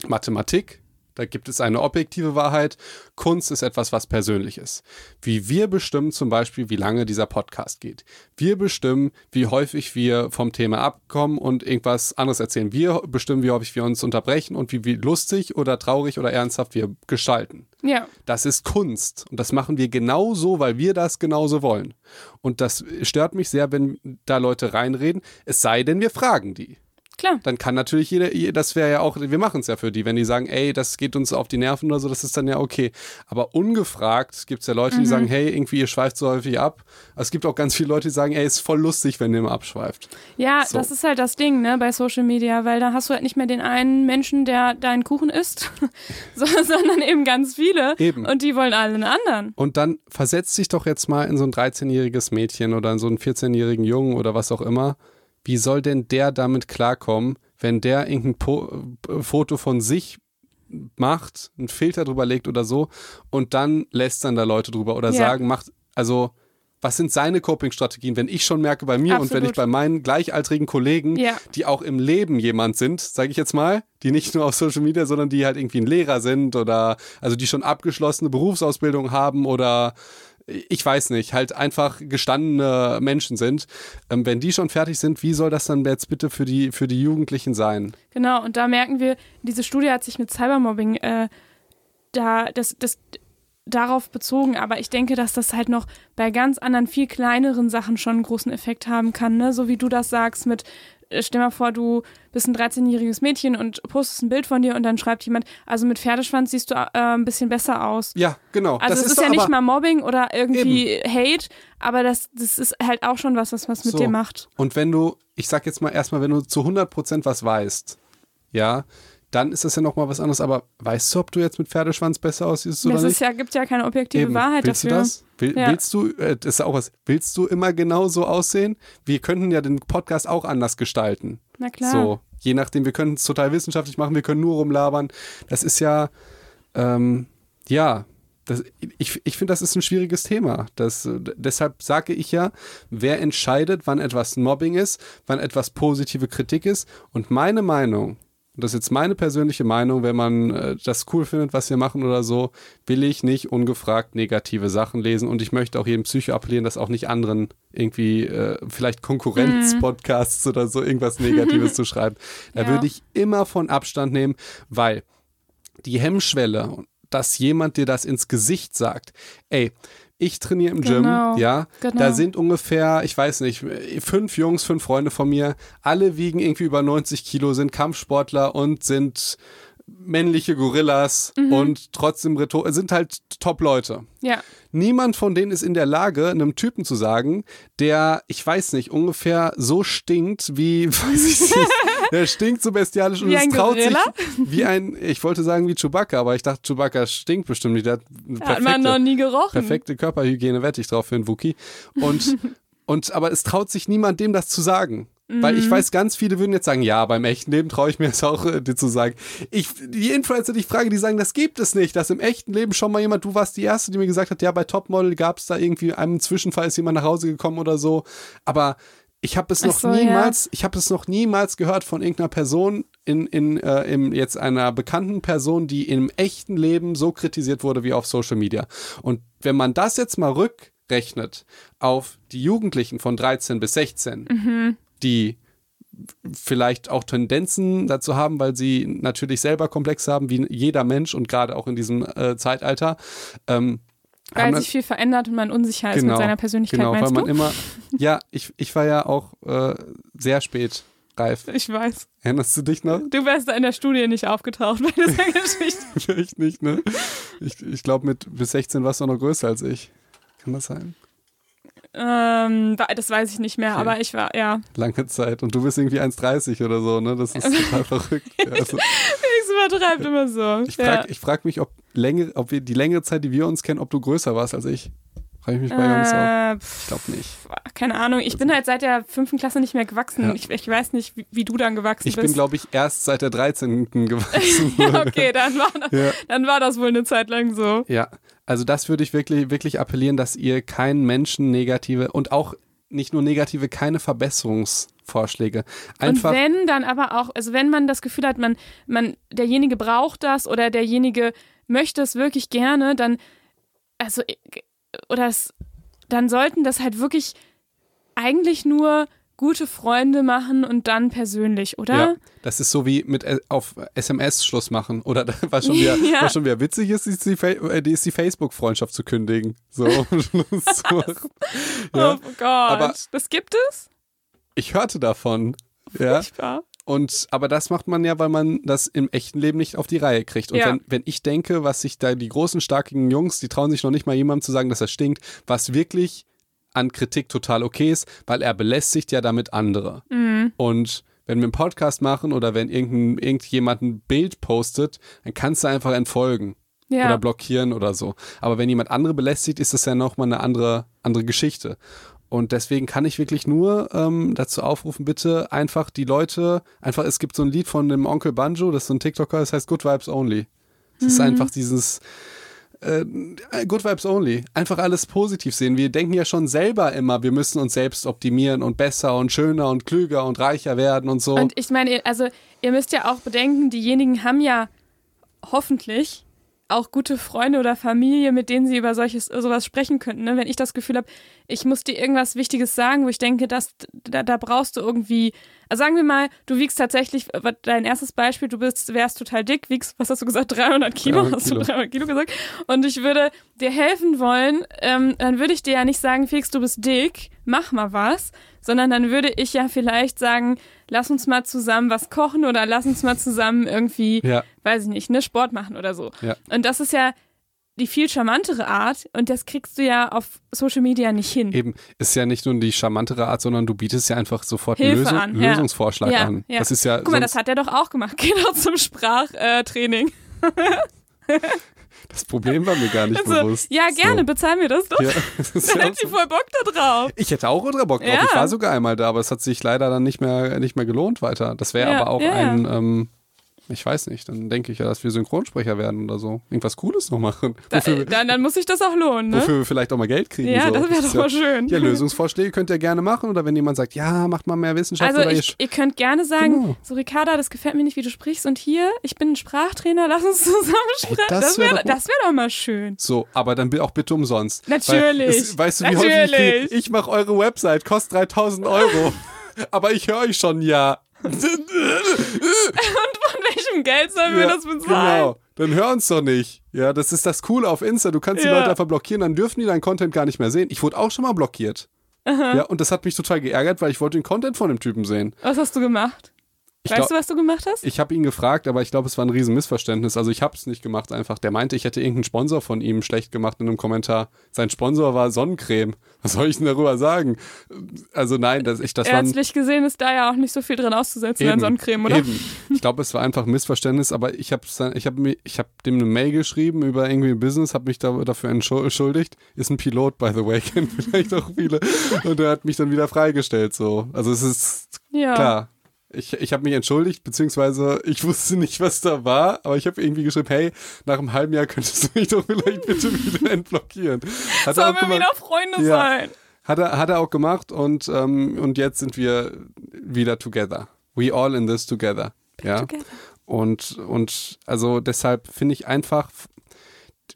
Mathematik. Da gibt es eine objektive Wahrheit. Kunst ist etwas, was persönlich ist. Wie wir bestimmen zum Beispiel, wie lange dieser Podcast geht. Wir bestimmen, wie häufig wir vom Thema abkommen und irgendwas anderes erzählen. Wir bestimmen, wie häufig wir uns unterbrechen und wie, wie lustig oder traurig oder ernsthaft wir gestalten. Ja. Das ist Kunst. Und das machen wir genauso, weil wir das genauso wollen. Und das stört mich sehr, wenn da Leute reinreden. Es sei denn, wir fragen die Klar. dann kann natürlich jeder, je- das wäre ja auch, wir machen es ja für die, wenn die sagen, ey, das geht uns auf die Nerven oder so, das ist dann ja okay. Aber ungefragt gibt es ja Leute, die sagen, hey, irgendwie ihr schweift so häufig ab. Es gibt auch ganz viele Leute, die sagen, ey, ist voll lustig, wenn ihr immer abschweift. Ja, So. das ist halt das Ding, ne, bei Social Media, weil da hast du halt nicht mehr den einen Menschen, der deinen Kuchen isst, so, sondern eben ganz viele. Eben. Und die wollen alle einen anderen. Und dann versetzt dich doch jetzt mal in so ein 13-jähriges Mädchen oder in so einen 14-jährigen Jungen oder was auch immer. Wie soll denn der damit klarkommen, wenn der irgendein po äh, Foto von sich macht, einen Filter drüber legt oder so und dann lässt dann da Leute drüber oder Ja. sagen, macht, also was sind seine Coping-Strategien, wenn ich schon merke bei mir und wenn ich Absolut. bei meinen gleichaltrigen Kollegen, Ja. die auch im Leben jemand sind, sage ich jetzt mal, die nicht nur auf Social Media, sondern die halt irgendwie ein Lehrer sind oder also die schon abgeschlossene Berufsausbildung haben oder ich weiß nicht, halt einfach gestandene Menschen sind. Ähm, wenn die schon fertig sind, wie soll das dann jetzt bitte für die, für die Jugendlichen sein? Genau, und da merken wir, diese Studie hat sich mit Cybermobbing äh, da, das, das, darauf bezogen, aber ich denke, dass das halt noch bei ganz anderen, viel kleineren Sachen schon einen großen Effekt haben kann, ne? So wie du das sagst mit, äh, stell mal vor, du bist ein 13-jähriges Mädchen und postest ein Bild von dir und dann schreibt jemand, also mit Pferdeschwanz siehst du äh, ein bisschen besser aus. Ja, genau. Also das es ist, doch ja nicht mal Mobbing oder irgendwie Hate, aber das, das ist halt auch schon was, was was mit So. dir macht. Und wenn du, ich sag jetzt mal erstmal, wenn du zu 100% was weißt, ja, dann ist das ja nochmal was anderes. Aber weißt du, ob du jetzt mit Pferdeschwanz besser aussiehst oder Das nicht? ist ja, gibt ja keine objektive Eben. Wahrheit willst dafür. du das? Will, Ja. Willst du, äh, das ist auch was, willst du immer genau so aussehen? Wir könnten ja den Podcast auch anders gestalten. Na klar. So, je nachdem, wir können es total wissenschaftlich machen, wir können nur rumlabern. Das ist ja, ähm, ja, das, ich, ich finde, das ist ein schwieriges Thema. Das, äh, deshalb sage ich ja, wer entscheidet, wann etwas Mobbing ist, wann etwas positive Kritik ist. Und meine Meinung und das ist jetzt meine persönliche Meinung, wenn man äh, das cool findet, was wir machen oder so, will ich nicht ungefragt negative Sachen lesen und ich möchte auch jedem Psycho appellieren, dass auch nicht anderen irgendwie äh, vielleicht Konkurrenzpodcasts oder so irgendwas Negatives zu schreiben. Da Ja. würde ich immer von Abstand nehmen, weil die Hemmschwelle, dass jemand dir das ins Gesicht sagt, ey, ich trainiere im Genau, Gym, ja, genau. da sind ungefähr, ich weiß nicht, fünf Jungs, fünf Freunde von mir, alle wiegen irgendwie über 90 Kilo, sind Kampfsportler und sind männliche Gorillas Mhm. und trotzdem sind halt Top-Leute. Ja. Niemand von denen ist in der Lage, einem Typen zu sagen, der, ich weiß nicht, ungefähr so stinkt wie, weiß ich nicht, der stinkt so bestialisch und Wie es traut Gorilla? sich wie ein, ich wollte sagen wie Chewbacca, aber ich dachte, Chewbacca stinkt bestimmt nicht. Der hat eine Hat man noch perfekte, nie gerochen. perfekte Körperhygiene, wette ich drauf für einen Wookie. Und, und, aber es traut sich niemand, dem das zu sagen. Weil Mhm. ich weiß, ganz viele würden jetzt sagen, ja, beim echten Leben traue ich mir es auch, äh, dir zu sagen. Ich, die Influencer, die ich frage, die sagen, das gibt es nicht. Dass im echten Leben schon mal jemand, du warst die Erste, die mir gesagt hat, ja, bei Topmodel gab es da irgendwie einen Zwischenfall, ist jemand nach Hause gekommen oder so. Aber ich habe es noch so, ja. niemals, ich habe es noch niemals gehört von irgendeiner Person in, in, äh, in jetzt einer bekannten Person, die im echten Leben so kritisiert wurde wie auf Social Media. Und wenn man das jetzt mal rückrechnet auf die Jugendlichen von 13 bis 16, Mhm. die vielleicht auch Tendenzen dazu haben, weil sie natürlich selber Komplexe haben, wie jeder Mensch und gerade auch in diesem äh, Zeitalter. Ähm, Weil sich viel verändert und man unsicher ist mit seiner Persönlichkeit, genau, weil meinst man du? immer, ja, ich, ich war ja auch äh, sehr spät reif. Ich weiß. Erinnerst du dich noch? Du wärst da in der Studie nicht aufgetaucht bei dieser Geschichte. Vielleicht nicht, ne? Ich, ich glaube, mit bis 16 warst du noch größer als ich. Kann das sein? Ähm, das weiß ich nicht mehr, Okay. aber ich war, ja. Lange Zeit. Und du bist irgendwie 1,30 oder so, ne? Das ist total verrückt. Ja, also, Felix übertreibt immer so. ich frage ich frag mich, ob, Länge, ob wir die längere Zeit, die wir uns kennen, ob du größer warst als ich. Frage ich mich bei uns auch. ja. äh, Ich glaube nicht. keine Ahnung. Ich bin halt seit der fünften Klasse nicht mehr gewachsen. Ja. Ich, ich weiß nicht, wie, wie du dann gewachsen Ich bin, bist. glaube ich, erst seit der 13. gewachsen. ja, okay, dann war, das, Ja. dann war das wohl eine Zeit lang so. Ja, also das würde ich wirklich, wirklich appellieren, dass ihr keinen Menschen negative und auch nicht nur negative, keine Verbesserungsvorschläge. Einfach, Und wenn dann aber auch, also wenn man das Gefühl hat, man, man, derjenige braucht das oder derjenige möchte es wirklich gerne, dann, also, oder es, dann sollten das halt wirklich eigentlich nur gute Freunde machen und dann persönlich, oder? ja, das ist so wie mit äh, auf SMS Schluss machen oder was schon wieder, Ja. was schon wieder witzig ist, die, äh, die, ist die Facebook-Freundschaft zu kündigen. So, machen. ja. Oh Gott, Aber- das gibt es? Ich hörte davon. Ja. Und aber das macht man ja, weil man das im echten Leben nicht auf die Reihe kriegt. Und Ja. wenn, wenn ich denke, was sich da die großen, starken Jungs, die trauen sich noch nicht mal jemandem zu sagen, dass er stinkt, was wirklich an Kritik total okay ist, weil er belästigt ja damit andere. Mhm. Und wenn wir einen Podcast machen oder wenn irgendein, irgendjemand ein Bild postet, dann kannst du einfach entfolgen Ja. oder blockieren oder so. Aber wenn jemand andere belästigt, ist das ja nochmal eine andere, andere Geschichte. Und deswegen kann ich wirklich nur ähm, dazu aufrufen, bitte einfach die Leute, einfach, es gibt so ein Lied von dem Onkel Banjo, das ist so ein TikToker, das heißt Good Vibes Only. Es ist einfach dieses Good Vibes Only. Einfach alles positiv sehen. Wir denken ja schon selber immer, wir müssen uns selbst optimieren und besser und schöner und klüger und reicher werden und so. Und ich meine, also ihr müsst ja auch bedenken, diejenigen haben ja hoffentlich auch gute Freunde oder Familie, mit denen sie über solches sowas sprechen könnten. Ne? Wenn ich das Gefühl habe, ich muss dir irgendwas Wichtiges sagen, wo ich denke, dass da, da brauchst du irgendwie, also sagen wir mal, du wiegst tatsächlich, dein erstes Beispiel, du bist, wärst total dick, wiegst, was hast du gesagt, 300 Kilo, 300 hast du Kilo. 300 Kilo gesagt, und ich würde dir helfen wollen, ähm, dann würde ich dir ja nicht sagen, Felix, du bist dick, mach mal was, sondern dann würde ich ja vielleicht sagen, lass uns mal zusammen was kochen oder lass uns mal zusammen irgendwie, ja, weiß ich nicht, ne, Sport machen oder so. Ja. Und das ist ja die viel charmantere Art und das kriegst du ja auf Social Media nicht hin. eben, ist ja nicht nur die charmantere Art, sondern du bietest ja einfach sofort einen Lösung, an, ja. Lösungsvorschlag Ja, an. ja. Das ist ja Guck mal, das hat er doch auch gemacht. Doch zum Sprachtraining. das Problem war mir gar nicht Also, bewusst. ja, gerne, So. bezahl mir das doch. Ja, das Dann hätte ich voll Bock da drauf. Ich hätte auch ultra Bock drauf. Ja. Ich war sogar einmal da, aber es hat sich leider dann nicht mehr, nicht mehr gelohnt weiter. Das wäre Ja, aber auch ein, ähm, Ich weiß nicht. Dann denke ich ja, dass wir Synchronsprecher werden oder so. Irgendwas Cooles noch machen. Da, wofür, dann, dann muss sich das auch lohnen, ne? wofür wir vielleicht auch mal Geld kriegen. Ja, so. das wäre doch mal schön. Ja, Lösungsvorschläge könnt ihr gerne machen. Oder wenn jemand sagt, ja, macht mal mehr Wissenschaft. Also oder ihr ich, ihr könnt gerne sagen, Genau. so Ricarda, das gefällt mir nicht, wie du sprichst. Und hier, ich bin ein Sprachtrainer, lass uns zusammen sprechen. das Das wär wäre doch- das wär doch mal schön. So, aber dann auch bitte umsonst. Natürlich. Es, weißt du, wie häufig ich kriege? Natürlich. Ich mache eure Website, kostet 3000 Euro. aber ich höre euch schon, ja. Geld sollen wir ja das bezahlen? Genau. Dann hör uns doch nicht. Ja, das ist das Coole auf Insta. Du kannst die Ja. Leute einfach blockieren, dann dürfen die deinen Content gar nicht mehr sehen. Ich wurde auch schon mal blockiert. Ja, und das hat mich total geärgert, weil ich wollte den Content von dem Typen sehen. Was hast du gemacht? Weißt glaub- du, was du gemacht hast? Ich habe ihn gefragt, aber ich glaube, es war ein riesen Missverständnis. Also ich habe es nicht gemacht einfach. Der meinte, ich hätte irgendeinen Sponsor von ihm schlecht gemacht in einem Kommentar. Sein Sponsor war Sonnencreme. Was soll ich denn darüber sagen? Also nein, das, ich, das war Ärztlich gesehen ist da ja auch nicht so viel drin auszusetzen an Sonnencreme, oder? Eben. Ich glaube, es war einfach ein Missverständnis, aber ich habe ich hab, ich hab dem eine Mail geschrieben über irgendwie Business, habe mich da, dafür entschu- entschuldigt. Ist ein Pilot, by the way, kennen vielleicht auch viele. Und er hat mich dann wieder freigestellt. So. Also es ist Ja. klar. Ich, ich habe mich entschuldigt, beziehungsweise ich wusste nicht, was da war, aber ich habe irgendwie geschrieben, hey, nach einem halben Jahr könntest du mich doch vielleicht bitte wieder entblockieren. Hat Sollen wir gemacht. wieder Freunde Ja. sein? Hat er, hat er auch gemacht und, ähm, und jetzt sind wir wieder together. We all in this together. Ja. together. Und, und also deshalb finde ich einfach,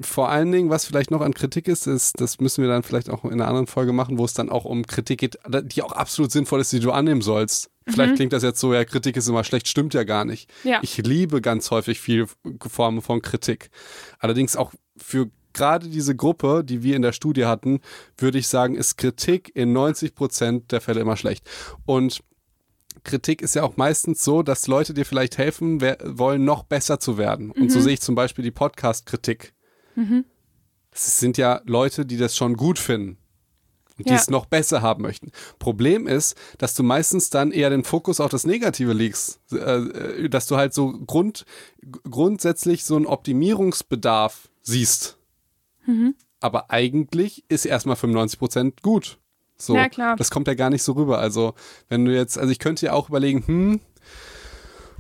vor allen Dingen, was vielleicht noch an Kritik ist, ist, das müssen wir dann vielleicht auch in einer anderen Folge machen, wo es dann auch um Kritik geht, die auch absolut sinnvoll ist, die du annehmen sollst. Vielleicht klingt das jetzt so, ja, Kritik ist immer schlecht, stimmt ja gar nicht. Ja. Ich liebe ganz häufig viele Formen von Kritik. Allerdings auch für gerade diese Gruppe, die wir in der Studie hatten, würde ich sagen, ist Kritik in 90 Prozent der Fälle immer schlecht. Und Kritik ist ja auch meistens so, dass Leute dir vielleicht helfen wollen, noch besser zu werden. Und so sehe ich zum Beispiel die Podcast-Kritik. Das sind ja Leute, die das schon gut finden und die Ja. es noch besser haben möchten. Problem ist, dass du meistens dann eher den Fokus auf das Negative legst, äh, äh, dass du halt so grund, grundsätzlich so einen Optimierungsbedarf siehst. Aber eigentlich ist erstmal 95 Prozent gut. So, Ja, klar. das kommt ja gar nicht so rüber. Also, wenn du jetzt, also ich könnte ja auch überlegen, hm,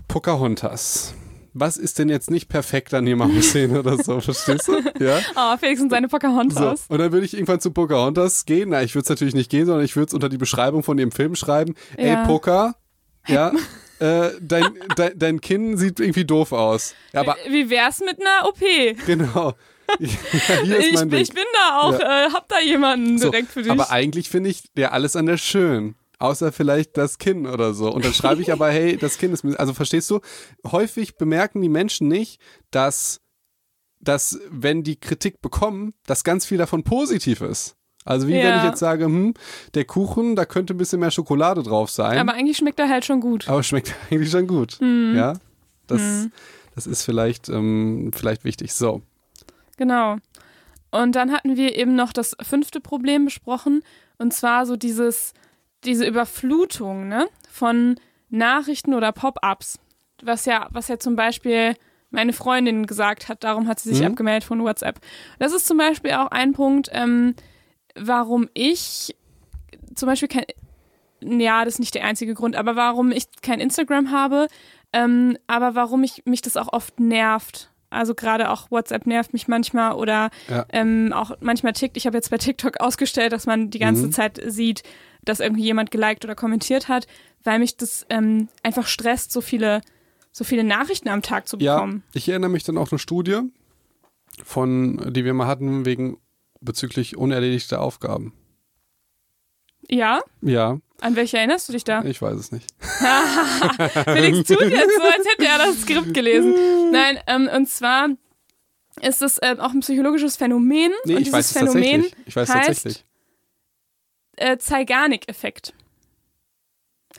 Pocahontas. Was ist denn jetzt nicht perfekt an jemandem Szene oder so, verstehst du? Ja. Oh, Felix und seine So. Pocahontas. Und dann würde ich irgendwann zu Pocahontas gehen. Na, ich würde es natürlich nicht gehen, sondern ich würde es unter die Beschreibung von dem Film schreiben. Ja. Ey, Poca, ja, äh, dein, dein, dein Kinn sieht irgendwie doof aus. Ja, aber Wie wär's mit einer OP? genau. Ja, Ich, ich bin da auch, äh, hab da jemanden So, direkt für dich. Aber eigentlich finde ich der alles an der schön. Außer vielleicht das Kinn oder so. Und dann schreibe ich aber, hey, das Kinn ist. Also verstehst du? Häufig bemerken die Menschen nicht, dass, dass wenn die Kritik bekommen, dass ganz viel davon positiv ist. Also wie wenn Ja. ich jetzt sage, hm, der Kuchen, da könnte ein bisschen mehr Schokolade drauf sein. aber eigentlich schmeckt er halt schon gut. aber schmeckt eigentlich schon gut. Mhm. Ja, das, das ist vielleicht, ähm, vielleicht wichtig. So. Genau. Und dann hatten wir eben noch das fünfte Problem besprochen, und zwar so dieses, diese Überflutung ne, von Nachrichten oder Pop-ups, was ja, was ja zum Beispiel meine Freundin gesagt hat, darum hat sie sich Mhm. abgemeldet von WhatsApp. Das ist zum Beispiel auch ein Punkt, ähm, warum ich zum Beispiel kein, ja, das ist nicht der einzige Grund, aber warum ich kein Instagram habe, ähm, aber warum ich, mich das auch oft nervt. Also gerade auch WhatsApp nervt mich manchmal oder Ja. ähm, auch manchmal tickt. Ich habe jetzt bei TikTok ausgestellt, dass man die ganze Mhm. Zeit sieht, dass irgendwie jemand geliked oder kommentiert hat, weil mich das ähm, einfach stresst, so viele, so viele Nachrichten am Tag zu Ja, bekommen. ich erinnere mich dann auch eine Studie von, die wir mal hatten wegen bezüglich unerledigter Aufgaben. Ja? Ja, An welche erinnerst du dich da? ich weiß es nicht. Felix tut jetzt so, als hätte er das Skript gelesen. Nein, ähm, und zwar ist es ähm, auch ein psychologisches Phänomen. Nee, und ich dieses weiß es Phänomen tatsächlich. Ich weiß heißt, tatsächlich. Äh, Zeigarnik-Effekt.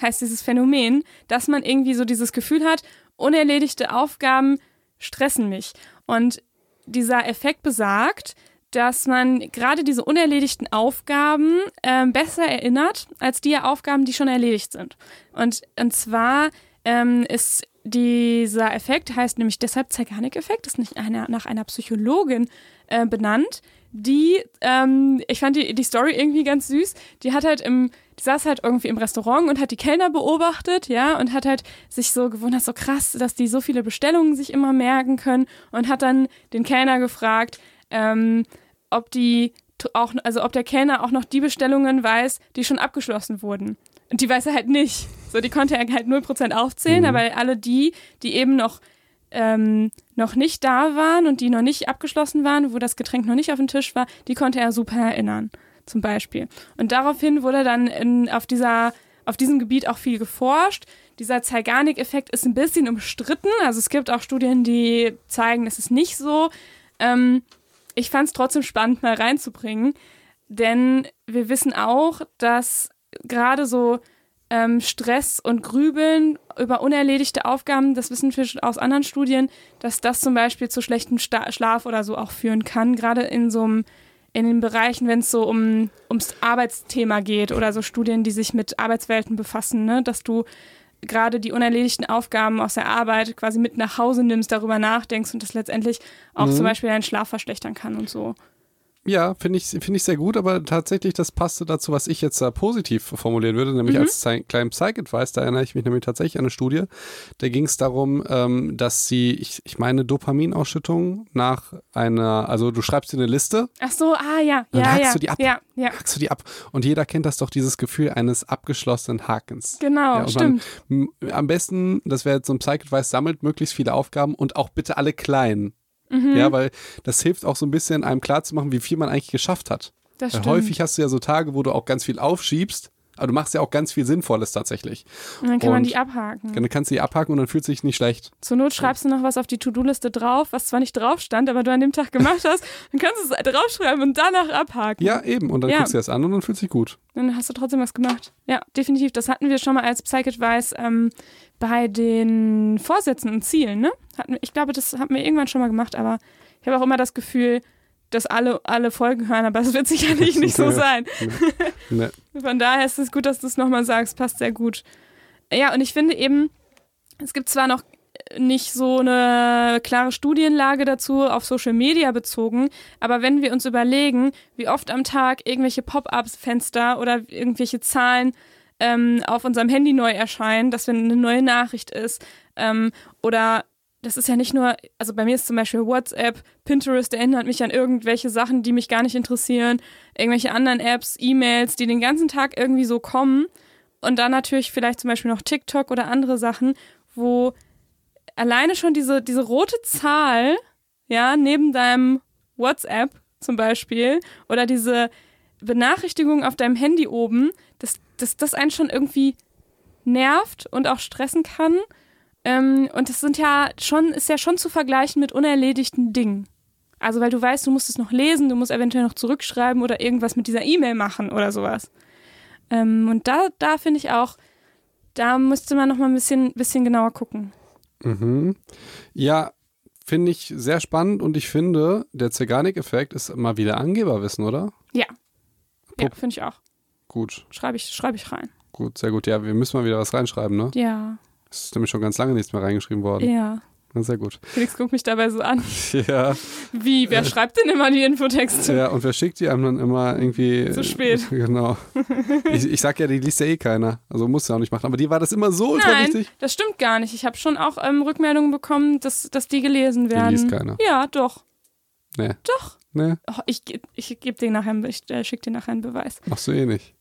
Heißt dieses Phänomen, dass man irgendwie so dieses Gefühl hat, unerledigte Aufgaben stressen mich. Und dieser Effekt besagt, dass man gerade diese unerledigten Aufgaben ähm, besser erinnert als die Aufgaben, die schon erledigt sind. Und, und zwar ähm, ist dieser Effekt, heißt nämlich deshalb Zeigarnik-Effekt, ist nicht einer, nach einer Psychologin äh, benannt, die, ähm, ich fand die, die Story irgendwie ganz süß, die hat halt im, die saß halt irgendwie im Restaurant und hat die Kellner beobachtet, ja, und hat halt sich so gewundert, so krass, dass die so viele Bestellungen sich immer merken können und hat dann den Kellner gefragt, ähm, ob die auch, also ob der Kellner auch noch die Bestellungen weiß, die schon abgeschlossen wurden. Und die weiß er halt nicht. So, die konnte er halt 0% aufzählen, mhm. aber alle die, die eben noch, ähm, noch nicht da waren und die noch nicht abgeschlossen waren, wo das Getränk noch nicht auf dem Tisch war, die konnte er super erinnern, zum Beispiel. Und daraufhin wurde dann in, auf, dieser, auf diesem Gebiet auch viel geforscht. Dieser Zeigarnik-Effekt ist ein bisschen umstritten. Also es gibt auch Studien, die zeigen, es ist nicht so. Ähm, ich fand es trotzdem spannend, mal reinzubringen, denn wir wissen auch, dass gerade so ähm, Stress und Grübeln über unerledigte Aufgaben, das wissen wir aus anderen Studien, dass das zum Beispiel zu schlechtem Sta Schlaf oder so auch führen kann, gerade in so einem in den Bereichen, wenn es so um, ums Arbeitsthema geht oder so Studien, die sich mit Arbeitswelten befassen, ne? dass du gerade die unerledigten Aufgaben aus der Arbeit quasi mit nach Hause nimmst, darüber nachdenkst und das letztendlich auch mhm. zum Beispiel deinen Schlaf verschlechtern kann und so. Ja, finde ich, finde ich sehr gut, aber tatsächlich, das passte dazu, was ich jetzt da positiv formulieren würde, nämlich mhm. als kleinen Psych-Advice, da erinnere ich mich nämlich tatsächlich an eine Studie, da ging es darum, ähm, dass sie, ich, ich meine, Dopaminausschüttung nach einer, also du schreibst dir eine Liste. Ach so, ah ja, dann ja, hackst ja. du die ab. Ja, ja. Hackst du die ab. Und jeder kennt das doch, dieses Gefühl eines abgeschlossenen Hakens. Genau, ja, stimmt. Man, am besten, das wäre jetzt so ein Psych-Advice, sammelt möglichst viele Aufgaben und auch bitte alle kleinen. Mhm. Ja, weil das hilft auch so ein bisschen, einem klarzumachen, wie viel man eigentlich geschafft hat. Das weil häufig hast du ja so Tage, wo du auch ganz viel aufschiebst, aber du machst ja auch ganz viel Sinnvolles tatsächlich. Und dann kann und man die abhaken. Dann kannst du die abhaken und dann fühlt sich nicht schlecht. Zur Not schreibst du noch was auf die To-Do-Liste drauf, was zwar nicht drauf stand, aber du an dem Tag gemacht hast. Dann kannst du es draufschreiben und danach abhaken. Ja, eben. Und dann ja. guckst du das an und dann fühlt sich gut. Dann hast du trotzdem was gemacht. Ja, definitiv. Das hatten wir schon mal als Psych-Advice ähm, bei den Vorsätzen und Zielen, ne? Ich glaube, das hatten wir irgendwann schon mal gemacht, aber ich habe auch immer das Gefühl, dass alle, alle Folgen hören, aber es wird sicherlich nicht so sein. Nee. Nee. Von daher ist es gut, dass du es nochmal sagst, passt sehr gut. Ja, und ich finde eben, es gibt zwar noch nicht so eine klare Studienlage dazu auf Social Media bezogen, aber wenn wir uns überlegen, wie oft am Tag irgendwelche Pop-ups-Fenster oder irgendwelche Zahlen ähm, auf unserem Handy neu erscheinen, dass wenn eine neue Nachricht ist ähm, oder das ist ja nicht nur, also bei mir ist zum Beispiel WhatsApp, Pinterest erinnert mich an irgendwelche Sachen, die mich gar nicht interessieren, irgendwelche anderen Apps, E-Mails, die den ganzen Tag irgendwie so kommen. Und dann natürlich vielleicht zum Beispiel noch TikTok oder andere Sachen, wo alleine schon diese, diese rote Zahl, ja, neben deinem WhatsApp zum Beispiel oder diese Benachrichtigung auf deinem Handy oben, dass das, einen schon irgendwie nervt und auch stressen kann. Ähm, und das sind ja schon, ist ja schon zu vergleichen mit unerledigten Dingen. Also, weil du weißt, du musst es noch lesen, du musst eventuell noch zurückschreiben oder irgendwas mit dieser E-Mail machen oder sowas. Ähm, und da, da finde ich auch, da müsste man noch mal ein bisschen, bisschen genauer gucken. Mhm. Ja, finde ich sehr spannend und ich finde, der Zeganik-Effekt ist mal wieder Angeberwissen, oder? Ja. Ja, finde ich auch. Gut. Schreibe ich, schreib ich rein. Gut, sehr gut. Ja, wir müssen mal wieder was reinschreiben, ne? Ja. Es ist nämlich schon ganz lange nichts mehr reingeschrieben worden. Ja. Na, sehr gut. Felix guckt mich dabei so an. Ja. Wie? Wer schreibt denn immer die Infotexte? Ja, und wer schickt die einem dann immer irgendwie. Zu spät. Genau. Ich, ich sag ja, die liest ja eh keiner. Also muss ja auch nicht machen. Aber die war das immer so ultra Nein, wichtig. Das stimmt gar nicht. Ich habe schon auch ähm, Rückmeldungen bekommen, dass, dass die gelesen werden. Die liest keiner. Ja, doch. Nee. Doch. Nee. Oh, ich ich gebe dir nachher, ich äh, schicke dir nachher einen Beweis. Machst du eh nicht.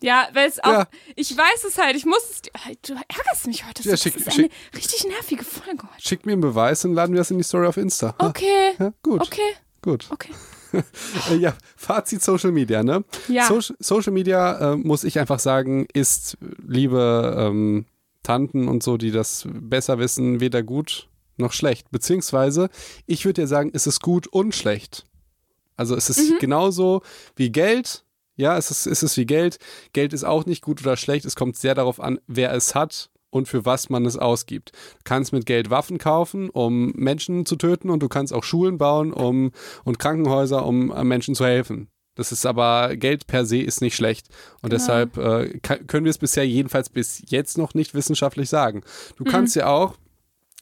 Ja, weil es auch, ja. ich weiß es halt, ich muss es, du ärgerst mich heute. Ja, schick, das ist schick, eine richtig nervige Folge heute. Schick mir einen Beweis und laden wir das in die Story auf Insta. Okay. Ja, gut. Okay. Gut. Okay. ja, Fazit Social Media, ne? Ja. So Social Media, äh, muss ich einfach sagen, ist, liebe ähm, Tanten und so, die das besser wissen, weder gut noch schlecht. Beziehungsweise, ich würde ja sagen, es ist gut und schlecht. Also es ist mhm. genauso wie Geld, ja, es ist, es ist wie Geld. Geld ist auch nicht gut oder schlecht. Es kommt sehr darauf an, wer es hat und für was man es ausgibt. Du kannst mit Geld Waffen kaufen, um Menschen zu töten und du kannst auch Schulen bauen um, und Krankenhäuser, um äh, Menschen zu helfen. Das ist aber, Geld per se ist nicht schlecht. Und genau. deshalb äh, können wir es bisher jedenfalls bis jetzt noch nicht wissenschaftlich sagen. Du mhm. kannst ja auch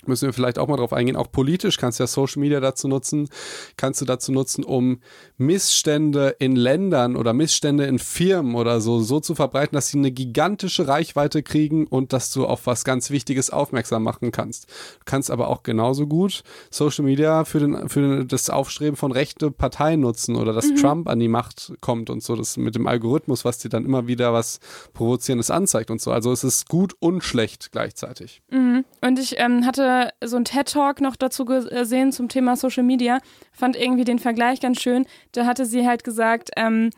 müssen wir vielleicht auch mal drauf eingehen. Auch politisch kannst du ja Social Media dazu nutzen, kannst du dazu nutzen, um Missstände in Ländern oder Missstände in Firmen oder so so zu verbreiten, dass sie eine gigantische Reichweite kriegen und dass du auf was ganz Wichtiges aufmerksam machen kannst. Du kannst aber auch genauso gut Social Media für, den, für das Aufstreben von rechte Parteien nutzen oder dass mhm. Trump an die Macht kommt und so, das mit dem Algorithmus, was dir dann immer wieder was Provozierendes anzeigt und so. Also es ist gut und schlecht gleichzeitig. Mhm. Und ich ähm, hatte so ein TED-Talk noch dazu gesehen zum Thema Social Media. Fand irgendwie den Vergleich ganz schön. Da hatte sie halt gesagt, ähm,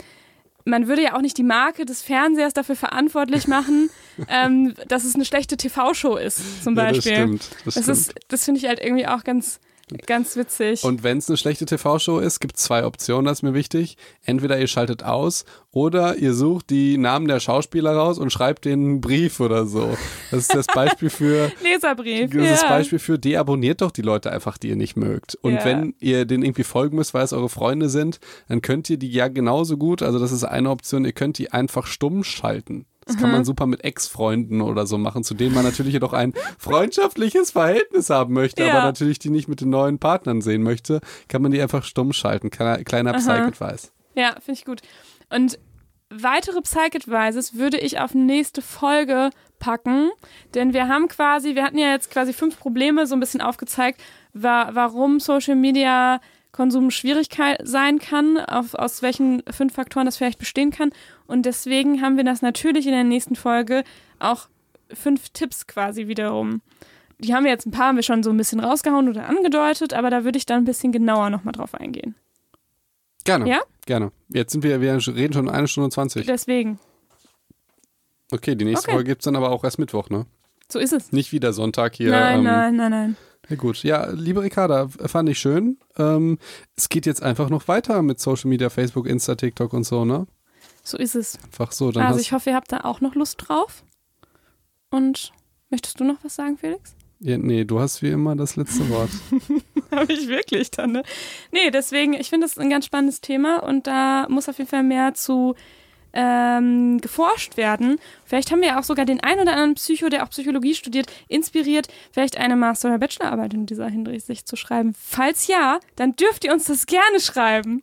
man würde ja auch nicht die Marke des Fernsehers dafür verantwortlich machen, ähm, dass es eine schlechte TV-Show ist, zum Beispiel. Ja, das stimmt. Das, das, das finde ich halt irgendwie auch ganz, Ganz witzig. Und wenn es eine schlechte TV-Show ist, gibt es zwei Optionen, das ist mir wichtig. Entweder ihr schaltet aus oder ihr sucht die Namen der Schauspieler raus und schreibt den einen Brief oder so. Das ist das Beispiel für. Leserbrief. Das ist das Beispiel für deabonniert doch die Leute einfach, die ihr nicht mögt. Und ja. wenn ihr denen irgendwie folgen müsst, weil es eure Freunde sind, dann könnt ihr die ja genauso gut, also das ist eine Option, ihr könnt die einfach stumm schalten. Das kann man mhm. super mit Ex-Freunden oder so machen, zu denen man natürlich jedoch ein freundschaftliches Verhältnis haben möchte, ja. aber natürlich die nicht mit den neuen Partnern sehen möchte, kann man die einfach stumm schalten. Kleiner Psych-Advice. Ja, finde ich gut. Und weitere Psych-Advices würde ich auf nächste Folge packen, denn wir haben quasi, wir hatten ja jetzt quasi fünf Probleme so ein bisschen aufgezeigt, wa warum Social Media Konsum schwierig sein kann, auf, aus welchen fünf Faktoren das vielleicht bestehen kann. Und deswegen haben wir das natürlich in der nächsten Folge auch fünf Tipps quasi wiederum. Die haben wir jetzt ein paar haben wir schon so ein bisschen rausgehauen oder angedeutet, aber da würde ich dann ein bisschen genauer nochmal drauf eingehen. Gerne. Ja? Gerne. Jetzt sind wir, wir reden schon eine Stunde 20. Deswegen. Okay, die nächste okay. Folge gibt es dann aber auch erst Mittwoch, ne? So ist es. Nicht wieder Sonntag hier. Nein, ähm, nein, nein, nein. Ja gut, ja, liebe Ricarda, fand ich schön. Ähm, es geht jetzt einfach noch weiter mit Social Media, Facebook, Insta, TikTok und so, ne? So ist es. Einfach so. Dann also ich hoffe, ihr habt da auch noch Lust drauf. Und möchtest du noch was sagen, Felix? Ja, nee, du hast wie immer das letzte Wort. Habe ich wirklich dann, ne? Nee, deswegen, ich finde das ein ganz spannendes Thema und da muss auf jeden Fall mehr zu ähm, geforscht werden. Vielleicht haben wir ja auch sogar den einen oder anderen Psycho, der auch Psychologie studiert, inspiriert, vielleicht eine Master- oder Bachelorarbeit in dieser Hinsicht zu schreiben. Falls ja, dann dürft ihr uns das gerne schreiben.